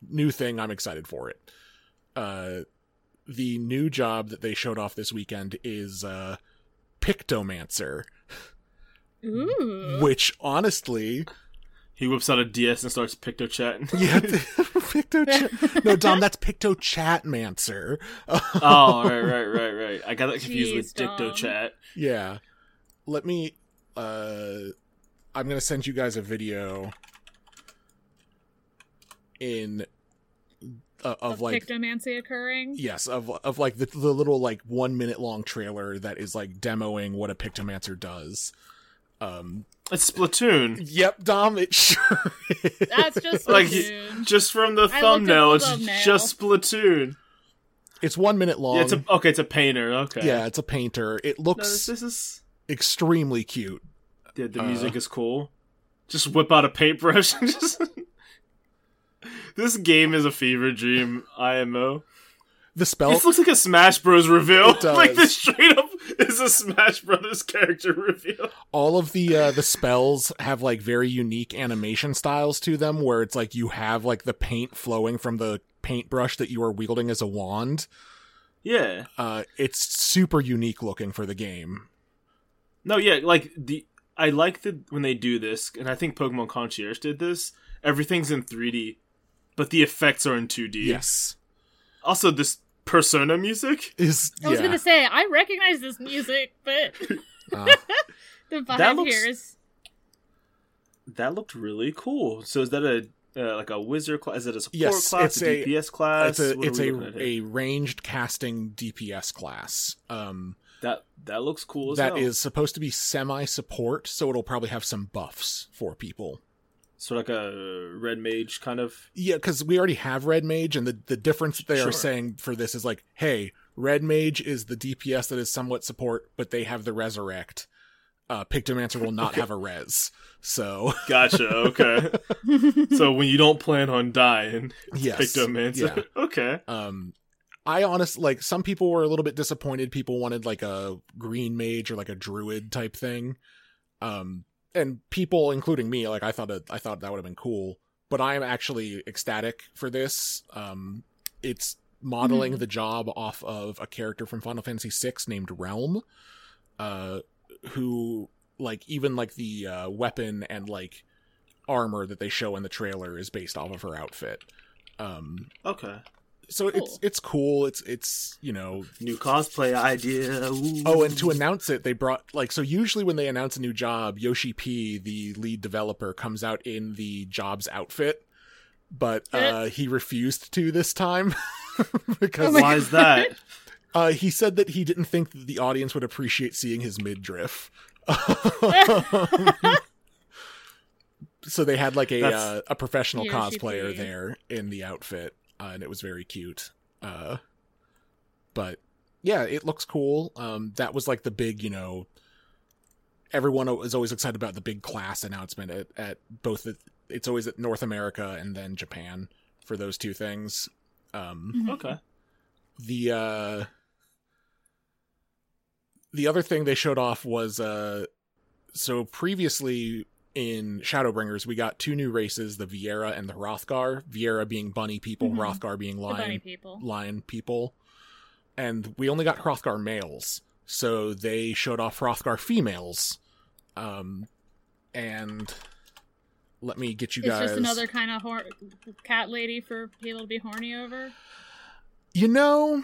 new thing. I'm excited for it. Uh, the new job that they showed off this weekend is uh, Pictomancer, Ooh. which honestly, He whips out a DS and starts picto chatting. *laughs* yeah, *laughs* Picto. Ch- no, Dom, that's Picto Chatmancer. oh, right, right, right, right. I got that confused Jeez, with Dicto Chat. Yeah. Let me uh I'm going to send you guys a video in uh, of, of like pictomancy occurring. yes, of of like the, the little like 1 minute long trailer that is like demoing what a pictomancer does. Um It's Splatoon. yep, Dom, it sure is. That's just *laughs* Like, Splatoon. Just from the I thumbnail, the it's thumbnail. just Splatoon. It's 1 minute long. Yeah, it's a, okay, it's a painter. Okay. yeah, it's a painter. It No, looks this, this is. extremely cute. Yeah, the Uh, music is cool. Just whip out a paintbrush and *laughs* just. this game is a fever dream. IMO. The spell This looks like a Smash Bros. reveal. It does. *laughs* like this straight up is a Smash Brothers character reveal. all of the uh the spells have like very unique animation styles to them where it's like you have like the paint flowing from the paintbrush that you are wielding as a wand Yeah. uh it's super unique looking for the game No, yeah, like the I like the when they do this, and I think Pokemon Concierge did this. Everything's in 3D, but the effects are in 2D. yes Also, this Persona music. is I was yeah gonna say I recognize this music, but uh, *laughs* *laughs* the vibe That looks- here is That looked really cool. So is that a uh, like a wizard class? Is it a support Yes, class? it's a a- DPS class? it's a What it's a a ranged casting dps class um that that looks cool. As that hell. is supposed to be semi support so it'll probably have some buffs for people sort of like a red mage kind of. Yeah, because we already have Red Mage, and the, the difference they Sure. are saying for this is like, hey, Red Mage is the DPS that is somewhat support, but they have the Resurrect. Uh, Pictomancer will not have a res. So, *laughs* Gotcha. Okay. *laughs* so when you don't plan on dying, yes. Pictomancer. Yeah. *laughs* okay. Um, I honestly, like, some people were a little bit disappointed. People wanted, like, a Green Mage or, like, a Druid type thing. Um, and people, including me, like, I thought, it, I thought that would have been cool. But I am actually ecstatic for this. Um, it's modeling Mhm. the job off of a character from Final Fantasy VI named Relm, uh, who like even like the uh, weapon and like armor that they show in the trailer is based off of her outfit. Um, Okay. So it's Cool. it's cool. It's it's you know New cosplay idea. Ooh. Oh, and to announce it, they brought like so. Usually, when they announce a new job, Yoshi P, the lead developer, comes out in the job's outfit, but uh, he refused to this time *laughs* because Oh why is that? *laughs* uh, he said that he didn't think that the audience would appreciate seeing his midriff. *laughs* so they had like a uh, a professional Yoshi cosplayer P. there in the outfit, uh, and it was very cute. Uh, but yeah, it looks cool. Um, that was like the big, you know, everyone is always excited about the big class announcement at, at both. The, it's always at North America and then Japan for those two things. Um, Okay. the uh the other thing they showed off was uh so previously in Shadowbringers we got two new races, the Viera and the Hrothgar. Viera being bunny people, Mhm. Hrothgar being lion people. lion people. And we only got Hrothgar males. So they showed off Hrothgar females. Um and let me get you It's guys just another kind of hor- cat lady for people to be horny over. You know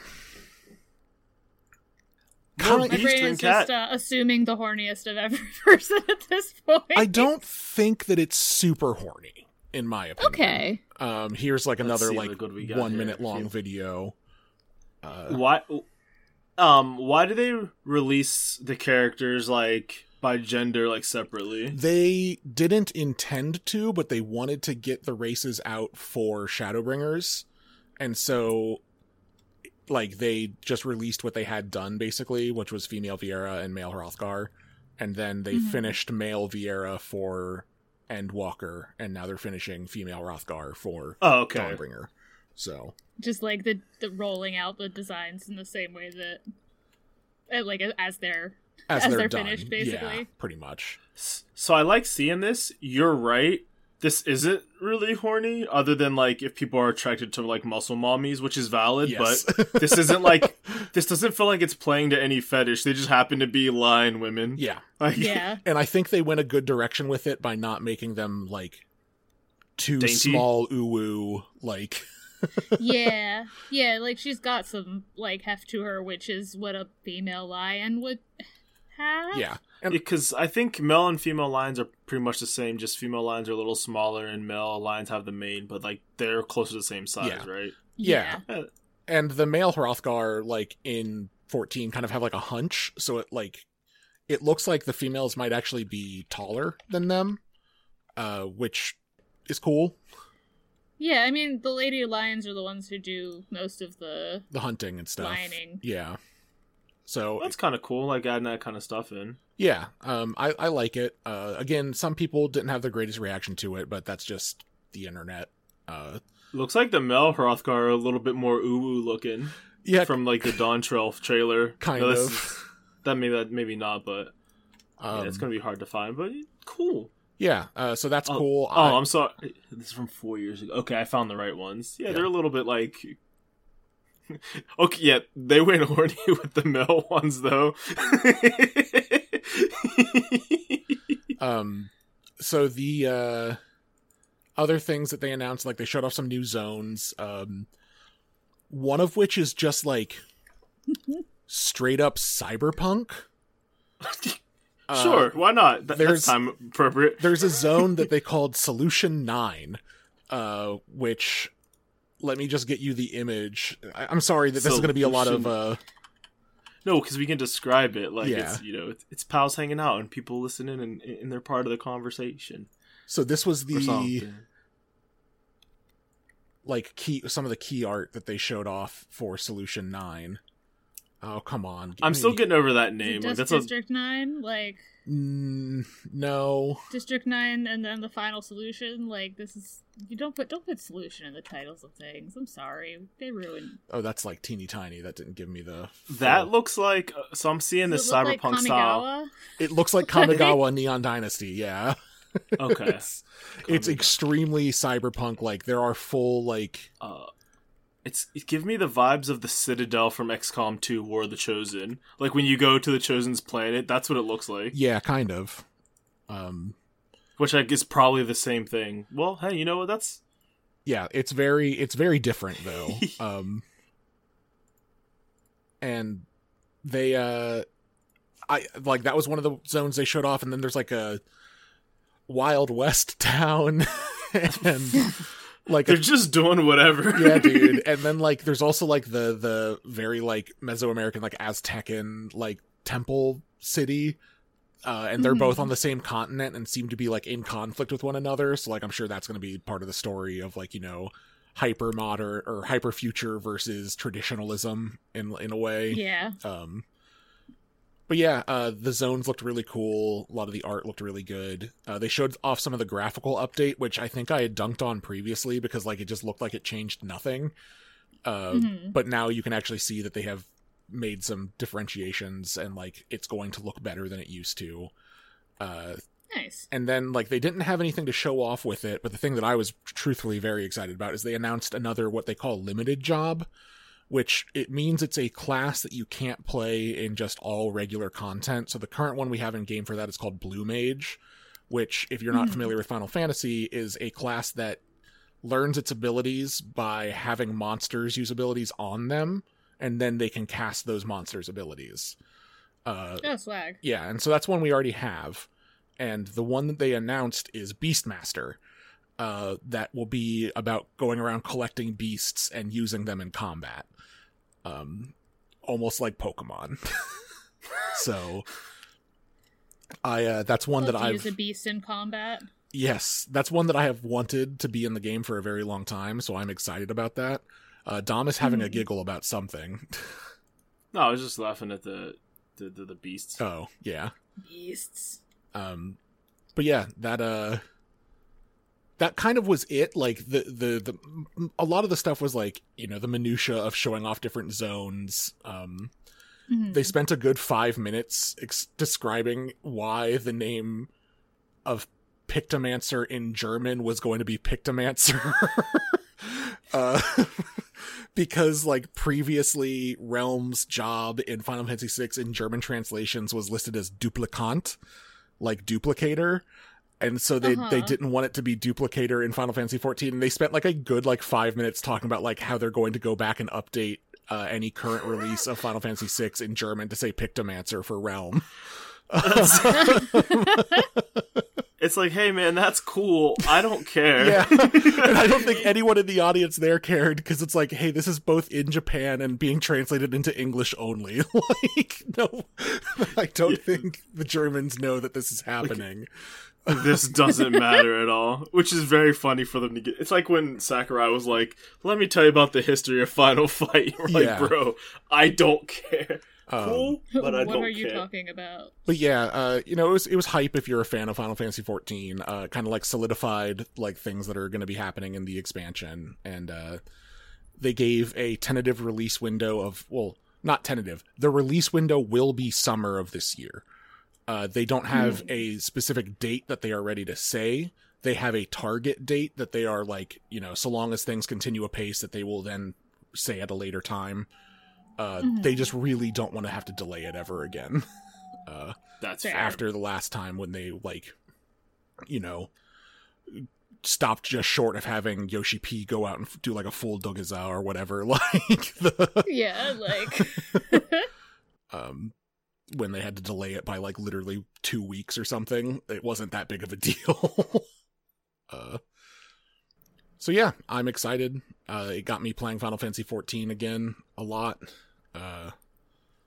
More My beast brain is cat. just uh, assuming the horniest of every *laughs* person at this point. I don't think that it's super horny, in my opinion. Okay. Um, here's like Let's another like what good we got one here. minute long See- video. Uh, Why? Um, why do they release the characters like by gender like separately? they didn't intend to, but they wanted to get the races out for Shadowbringers, and so like they just released what they had done basically, which was female Viera and male Hrothgar, and then they Mhm. finished male Viera for Endwalker, and now they're finishing female Hrothgar for Oh, okay. Dawnbringer. So Just like the, the rolling out the designs in the same way that, uh, like as they're as, As they're, they're done, finished, yeah, basically. pretty much. So I like seeing this. You're right. This isn't really horny, other than like if people are attracted to like muscle mommies, which is valid. Yes. But *laughs* this isn't like this doesn't feel like it's playing to any fetish. They just happen to be lion women. yeah, *laughs* Like, yeah. and I think they went a good direction with it by not making them like too Dainty? small uwu like *laughs* yeah, yeah, like she's got some like heft to her, which is what a female lion would have. yeah and Because I think male and female lions are pretty much the same. Just female lions are a little smaller, and male lions have the mane, but like they're close to the same size, Yeah. right? Yeah. Yeah. and the male Hrothgar like in 14 kind of have like a hunch so it like it looks like the females might actually be taller than them uh which is cool Yeah, I mean the lady lions are the ones who do most of the the hunting and stuff lining. yeah so That's kind of cool. Like adding that kind of stuff in. yeah um i i like it uh again some people didn't have the greatest reaction to it but that's just the internet uh Looks like the male Hrothgar are a little bit more uwu looking yeah from like the Dawn Trail trailer. kind No, of *laughs* that maybe that maybe not, but um, yeah, it's gonna be hard to find. But cool. yeah uh so that's Oh, cool Oh, I- I'm sorry. This is from four years ago. Okay, I found the right ones. Yeah, Yeah. they're a little bit like. Okay, yeah, they went horny *laughs* with the male ones though. Um, so the uh, other things that they announced, like they showed off some new zones. Um, one of which is just like straight up cyberpunk. *laughs* Uh, sure, why not? Th- there's- that's time appropriate. There's a zone that they called Solution Nine, uh, which let me just get you the image. I- I'm sorry that this is going to be a lot of uh, No, because we can describe it like Yeah. it's you know it's, it's pals hanging out and people listening and, and they're part of the conversation so this was the something. like key some of the key art that they showed off for Solution Nine. Oh come on! I'm still getting over that Is it name. Like, just that's a District Nine, like Mm, no. District Nine, and then the final solution. Like this is you don't put don't put solution in the titles of things. I'm sorry, they ruined. Oh, that's like teeny tiny. That didn't give me the. that full- looks like uh, so. I'm seeing Does this it look like cyberpunk style. It looks like Kamigawa *laughs* Neon Dynasty. Yeah, Okay, *laughs* it's it's extremely cyberpunk. Like there are full like uh, it's it give me the vibes of the Citadel from XCOM 2 War of the Chosen. Like when you go to the Chosen's planet, that's what it looks like. yeah, kind of. Um, Which I guess probably the same thing. Well, hey, you know what? That's yeah, it's very it's very different though. *laughs* um and they uh I like that was one of the zones they showed off and then there's like a Wild West *laughs* town *laughs* and like They're a, just doing whatever. yeah, dude. *laughs* And then like there's also like the the very like Mesoamerican like Aztecan like temple city. Uh, and they're both Mhm. on the same continent and seem to be like in conflict with one another. So like I'm sure that's going to be part of the story of like you know hyper modern or hyper future versus traditionalism in in a way. Yeah. Um, but yeah, uh, the zones looked really cool. A lot of the art looked really good. Uh, they showed off some of the graphical update, which I think I had dunked on previously because like it just looked like it changed nothing. Uh, Mhm. But now you can actually see that they have made some differentiations and like it's going to look better than it used to. Uh, Nice. and then like they didn't have anything to show off with it but the thing that i was truthfully very excited about is they announced another what they call limited job which it means it's a class that you can't play in just all regular content so the current one we have in game for that is called blue mage which if you're not Hmm. familiar with final fantasy is a class that learns its abilities by having monsters use abilities on them and then they can cast those monsters abilities uh Oh, swag. yeah, and so that's one we already have. And the one that they announced is Beastmaster. Uh, that will be about going around collecting beasts and using them in combat. Um, almost like Pokemon. *laughs* so, I uh, that's one Love that I've use a beast in combat. yes, that's one that I have wanted to be in the game for a very long time. So I'm excited about that. Uh, Dom is having a Hmm. giggle about something. No, I was just laughing at the the, the, the beasts. oh yeah. Beasts. um but yeah that uh that kind of was it like the the the a lot of the stuff was like you know the minutia of showing off different zones um Mhm. they spent a good 5 minutes ex- describing why the name of Pictomancer in German was going to be Pictomancer *laughs* uh *laughs* because like previously Relm's job in Final Fantasy VI in German translations was listed as duplicant, like duplicator. And so they, Uh-huh. they didn't want it to be duplicator in Final Fantasy 14 And they spent like a good like five minutes talking about like how they're going to go back and update uh, any current release of Final Fantasy 6 in German to say Pictomancer for Relm. *laughs* It's like, hey man, that's cool. I don't care. Yeah. *laughs* and I don't think anyone in the audience there cared because it's like, hey, this is both in Japan and being translated into English only. *laughs* like, no, I don't Yeah. think the Germans know that this is happening. This doesn't matter at all, which is very funny for them to get. It's like when Sakurai was like, "Let me tell you about the history of Final *laughs* Fight." We're like, Yeah. bro, I don't care. Um, Cool, but I what don't are you care. talking about? But yeah, uh, you know, it was it was hype if you're a fan of Final Fantasy 14. Uh, kind of like solidified like things that are going to be happening in the expansion, and uh, they gave a tentative release window of well, not tentative. The release window will be summer of this year. Uh, they don't have a specific date that they are ready to say. They have a target date that they are like, you know, so long as things continue apace, that they will then say at a later time. Uh, Mhm. They just really don't want to have to delay it ever again. *laughs* Uh, That's Fair. fair. after the last time when they like you know stopped just short of having Yoshi P go out and do like a full dogeza or whatever *laughs* like the Yeah, like *laughs* um when they had to delay it by like literally 2 weeks or something it wasn't that big of a *laughs* deal uh so yeah i'm excited uh it got me playing final fantasy 14 again a lot uh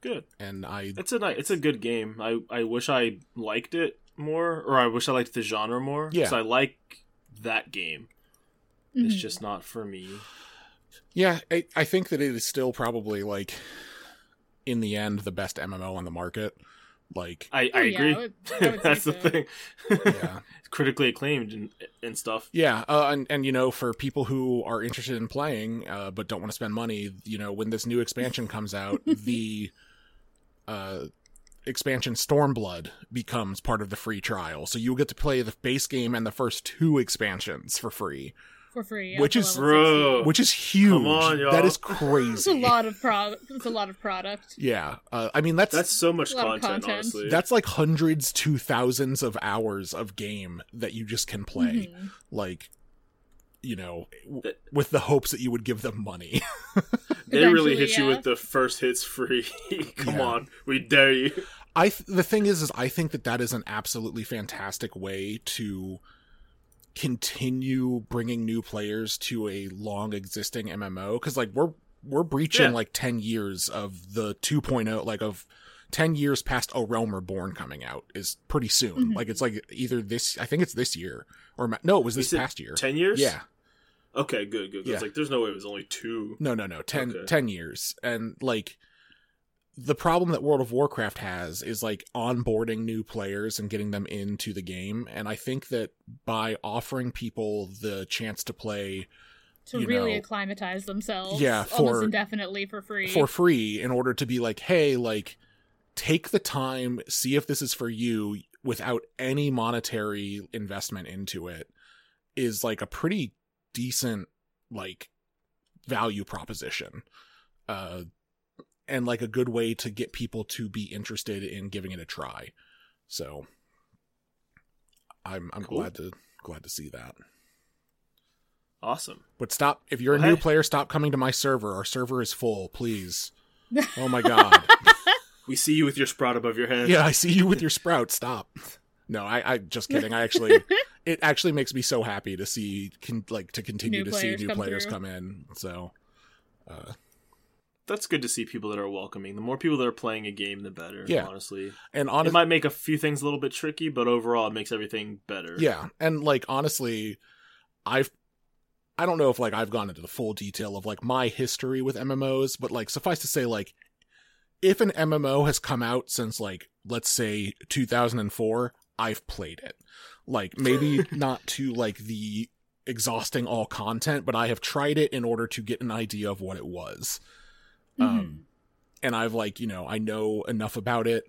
Good. and i It's a nice, it's a good game. I I wish I liked it more, or I wish I liked the genre more. Yeah. 'cause I like that game. It's Mhm. just not for me. Yeah, I, I think that it is still probably like in the end the best MMO on the market. Like, I, Oh, I yeah, agree. I would- I would *laughs* That's say the thing. yeah, It's *laughs* critically acclaimed and, and stuff. yeah, uh, and and you know, for people who are interested in playing uh, but don't want to spend money, you know, when this new expansion comes out, *laughs* the uh, expansion Stormblood becomes part of the free trial, so you'll get to play the base game and the first two expansions for free, for free. Which is- level Bro. 16. which is huge. Come on, y'all. That is It's a crazy. lot of pro. It's a lot of product. Yeah, uh, I mean that's That's so much A lot of content, content. honestly. that's like hundreds to thousands of hours of game that you just can play Mhm. like you know, w- That- with the hopes that you would give them money. *laughs* They really Eventually, hit you with the first hits free. *laughs* Come Yeah. on, we dare you. I th- the thing is, is I think that that is an absolutely fantastic way to continue bringing new players to a long existing MMO because like we're we're breaching Yeah. like ten years of the 2.0 like of. 10 years past A Realm Reborn coming out is pretty soon. Mhm. Like, it's like either this, I think it's this year, or no, it was this past year. Ten years? Yeah. Okay, good, good. Yeah. It's like there's no way it was only two. No, no, no. 10, Okay. 10 years. And like the problem that World of Warcraft has is like onboarding new players and getting them into the game. And I think that by offering people the chance to play to really know, acclimatize themselves yeah, almost indefinitely for free. for free in order to be like, hey, like take the time, see if this is for you without any monetary investment into it is like a pretty decent like value proposition. Uh and like a good way to get people to be interested in giving it a try. So I'm I'm Cool. glad to glad to see that. Awesome. But stop if you're a new hey. player, stop coming to my server. Our server is full, please. *laughs* Oh my god. *laughs* We see you with your sprout above your head. yeah, I see you with your sprout. Stop. No, I, I just kidding. I actually, *laughs* it actually makes me so happy to see, can, like, to continue New to see new come players through. come in. So, uh, That's good to see people that are welcoming. The more people that are playing a game, the better. Yeah. honestly, and it might make a few things a little bit tricky, but overall, it makes everything better. yeah, and like honestly, I've, I don't know if like I've gone into the full detail of like my history with MMOs, but like suffice to say, like, if an MMO has come out since like let's say 2004, I've played it. Like maybe *laughs* not to like the exhausting all content, but I have tried it in order to get an idea of what it was. Um, and I've like, you know, I know enough about it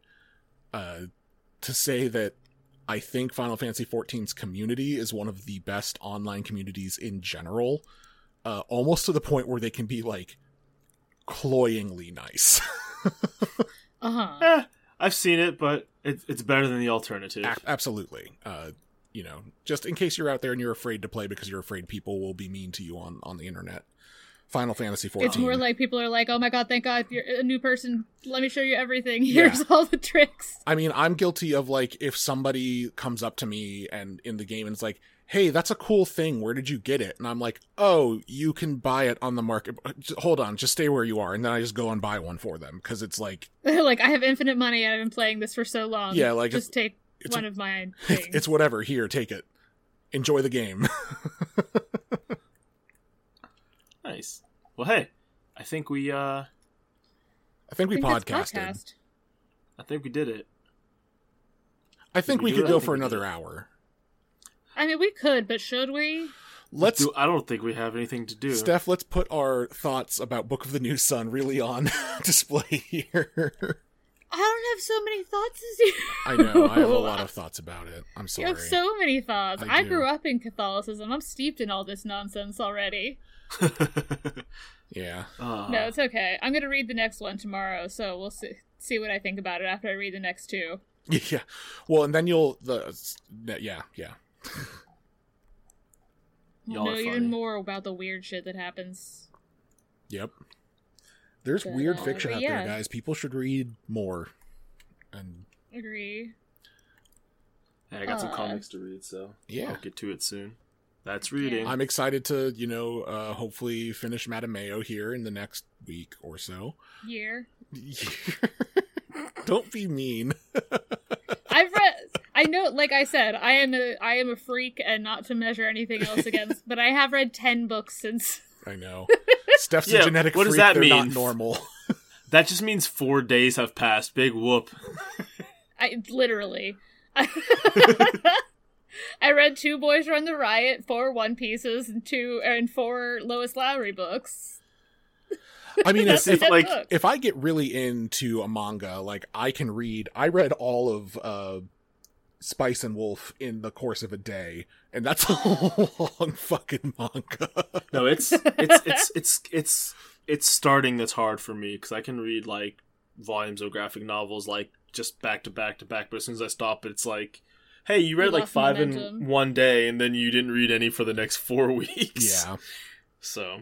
uh, to say that I think Final Fantasy XIV's community is one of the best online communities in general, uh, almost to the point where they can be like cloyingly nice. *laughs* Uh huh. Eh, I've seen it, but it, it's better than the alternative. A- absolutely. Uh, you know, just in case you're out there and you're afraid to play because you're afraid people will be mean to you on on the internet. Final Fantasy XIV. It's more like people are like, "Oh my god, thank God you're a new person. Let me show you everything. *laughs* Yeah. Here's all the tricks." I mean, I'm guilty of like if somebody comes up to me and in the game and it's like, "Hey, that's a cool thing. Where did you get it?" And I'm like, "Oh, you can buy it on the market. Hold on, just stay where you are." And then I just go and buy one for them because it's like *laughs* like I have infinite money and I've been playing this for so long. Yeah, like, just take one of mine. *laughs* it's, it's whatever. Here, take it. Enjoy the game. Nice. Well, hey, I think we uh, I think we I think podcasted. podcast. I think we did it. I think we we could it? Go for another hour. I mean, we could, but should we? Let's Do- I don't think we have anything to do. Steph, let's put our thoughts about Book of the New Sun really on *laughs* display here. I don't have so many thoughts as you. I know, I have a lot of *laughs* thoughts about it. I'm You sorry. have so many thoughts. I I, grew up in Catholicism. I'm steeped in all this nonsense already. *laughs* yeah. Ah, No, it's okay. I'm gonna read the next one tomorrow, so we'll see see what I think about it after I read the next two. *laughs* Yeah. Well, and then you'll the yeah, yeah. *laughs* Y'all know are funny. even more about the weird shit that happens. Yep. There's But, weird uh, fiction but out yeah. there, guys. People should read more. And Agree. Hey, I got some Uh, comics to read, so Yeah. I'll get to it soon. That's reading. I'm excited to, you know, uh hopefully finish Madame Mayo here in the next week or so. Year. *laughs* Don't be mean. *laughs* I've read. I know, like I said, I am a I am a freak, and not to measure anything else *laughs* against. but I have read ten books since. I know. Steph's Yeah, a genetic what does that They're not mean? normal. that just means four days have passed. Big whoop. I literally. I read two Boys Run the Riot, four One Pieces, and two and four Lois Lowry books. I mean, *laughs* if, if like Look. if I get really into a manga, like I can read. I read all of uh, Spice and Wolf in the course of a day, and that's a *laughs* long fucking manga. No, it's it's it's it's it's it's starting that's hard for me because I can read like volumes of graphic novels like just back to back to back, but as soon as I stop, it's like hey, you read You like five momentum. in one day, and then you didn't read any for the next four *laughs* weeks. Yeah. So,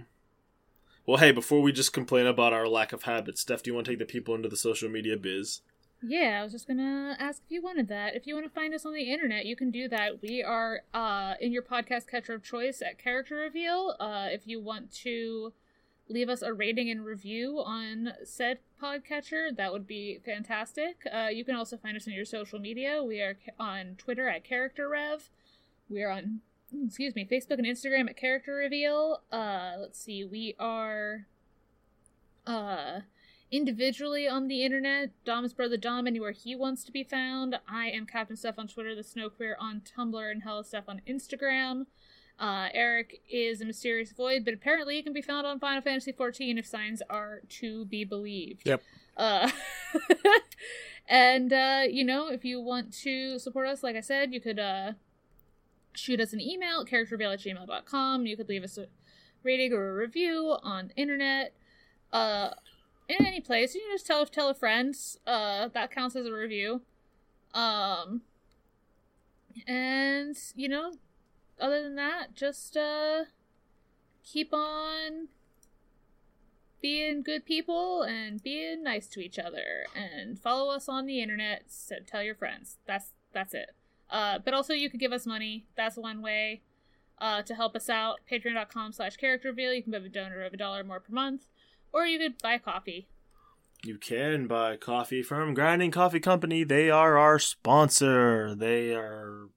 well, hey, before we just complain about our lack of habits, Steph, do you want to take the people into the social media biz? Yeah, I was just gonna ask if you wanted that. If you want to find us on the internet, you can do that. We are uh, in your podcast catcher of choice at Character Reveal. Uh, if you want to leave us a rating and review on said podcatcher, that would be fantastic. Uh, you can also find us on your social media. We are on Twitter at Character Rev. We are on, excuse me, Facebook and Instagram at Character Reveal. Uh, let's see, we are uh individually on the internet. Dom is Brother Dom anywhere he wants to be found. I am Captain Steph on Twitter, the Snow Queer on Tumblr, and Hella Steph on Instagram. Uh, Eric is a mysterious void, but apparently he can be found on Final Fantasy XIV if signs are to be believed. Yep. Uh, *laughs* and uh, you know, if you want to support us, like I said, you could uh, shoot us an email at characterreveal at gmail.com. You could leave us a rating or a review on the internet. Uh, in any place. You can just tell tell a friend. Uh, that counts as a review. Um, and you know, other than that, just uh, keep on being good people and being nice to each other, and follow us on the internet. So tell your friends. That's that's it. Uh, but also you could give us money. That's one way. Uh, to help us out, patreon.com slash character reveal. You can be a donor of a dollar more per month. Or you could buy coffee. You can buy coffee from Grinding Coffee Company. They are our sponsor. They are.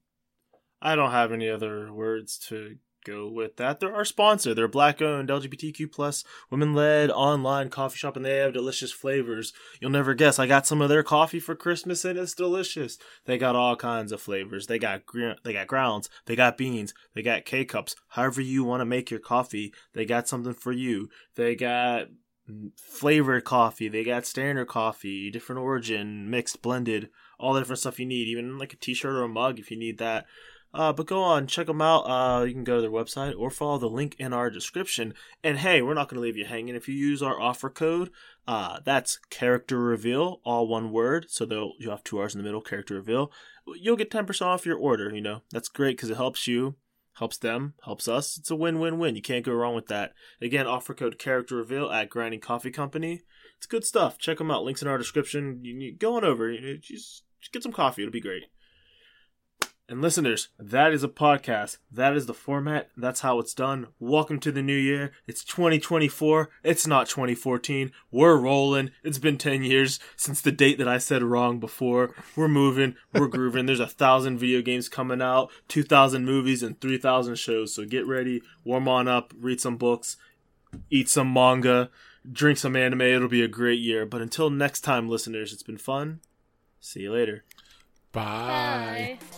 I don't have any other words to go with that. They're our sponsor. They're black owned, LGBTQ plus, women led online coffee shop, and they have delicious flavors. You'll never guess. I got some of their coffee for Christmas, and it's delicious. They got all kinds of flavors. They got gr- they got grounds. They got beans. They got K cups. However you want to make your coffee, they got something for you. They got flavored coffee. They got standard coffee, different origin, mixed, blended, all the different stuff you need. Even like a T-shirt or a mug if you need that. Uh, but go on, check them out. Uh, you can go to their website or follow the link in our description. And hey, we're not going to leave you hanging. If you use our offer code, uh, that's character reveal, all one word. So they'll you have two R's in the middle, character reveal. You'll get ten percent off your order. You know that's great because it helps you helps them, helps us. It's a win-win-win. You can't go wrong with that. Again, offer code character reveal at Grinding Coffee Company. It's good stuff. Check them out. Links in our description. You, you go on over. You just, just get some coffee. It'll be great. And listeners, that is a podcast. That is the format. That's how it's done. Welcome to the new year. It's 2024. It's not 2014. We're rolling. It's been 10 years since the date that I said wrong before. We're moving. We're grooving. There's a thousand video games coming out, 2,000 movies, and 3,000 shows. So get ready, warm on up, read some books, eat some manga, drink some anime. It'll be a great year. But until next time, listeners, it's been fun. See you later. Bye. Bye.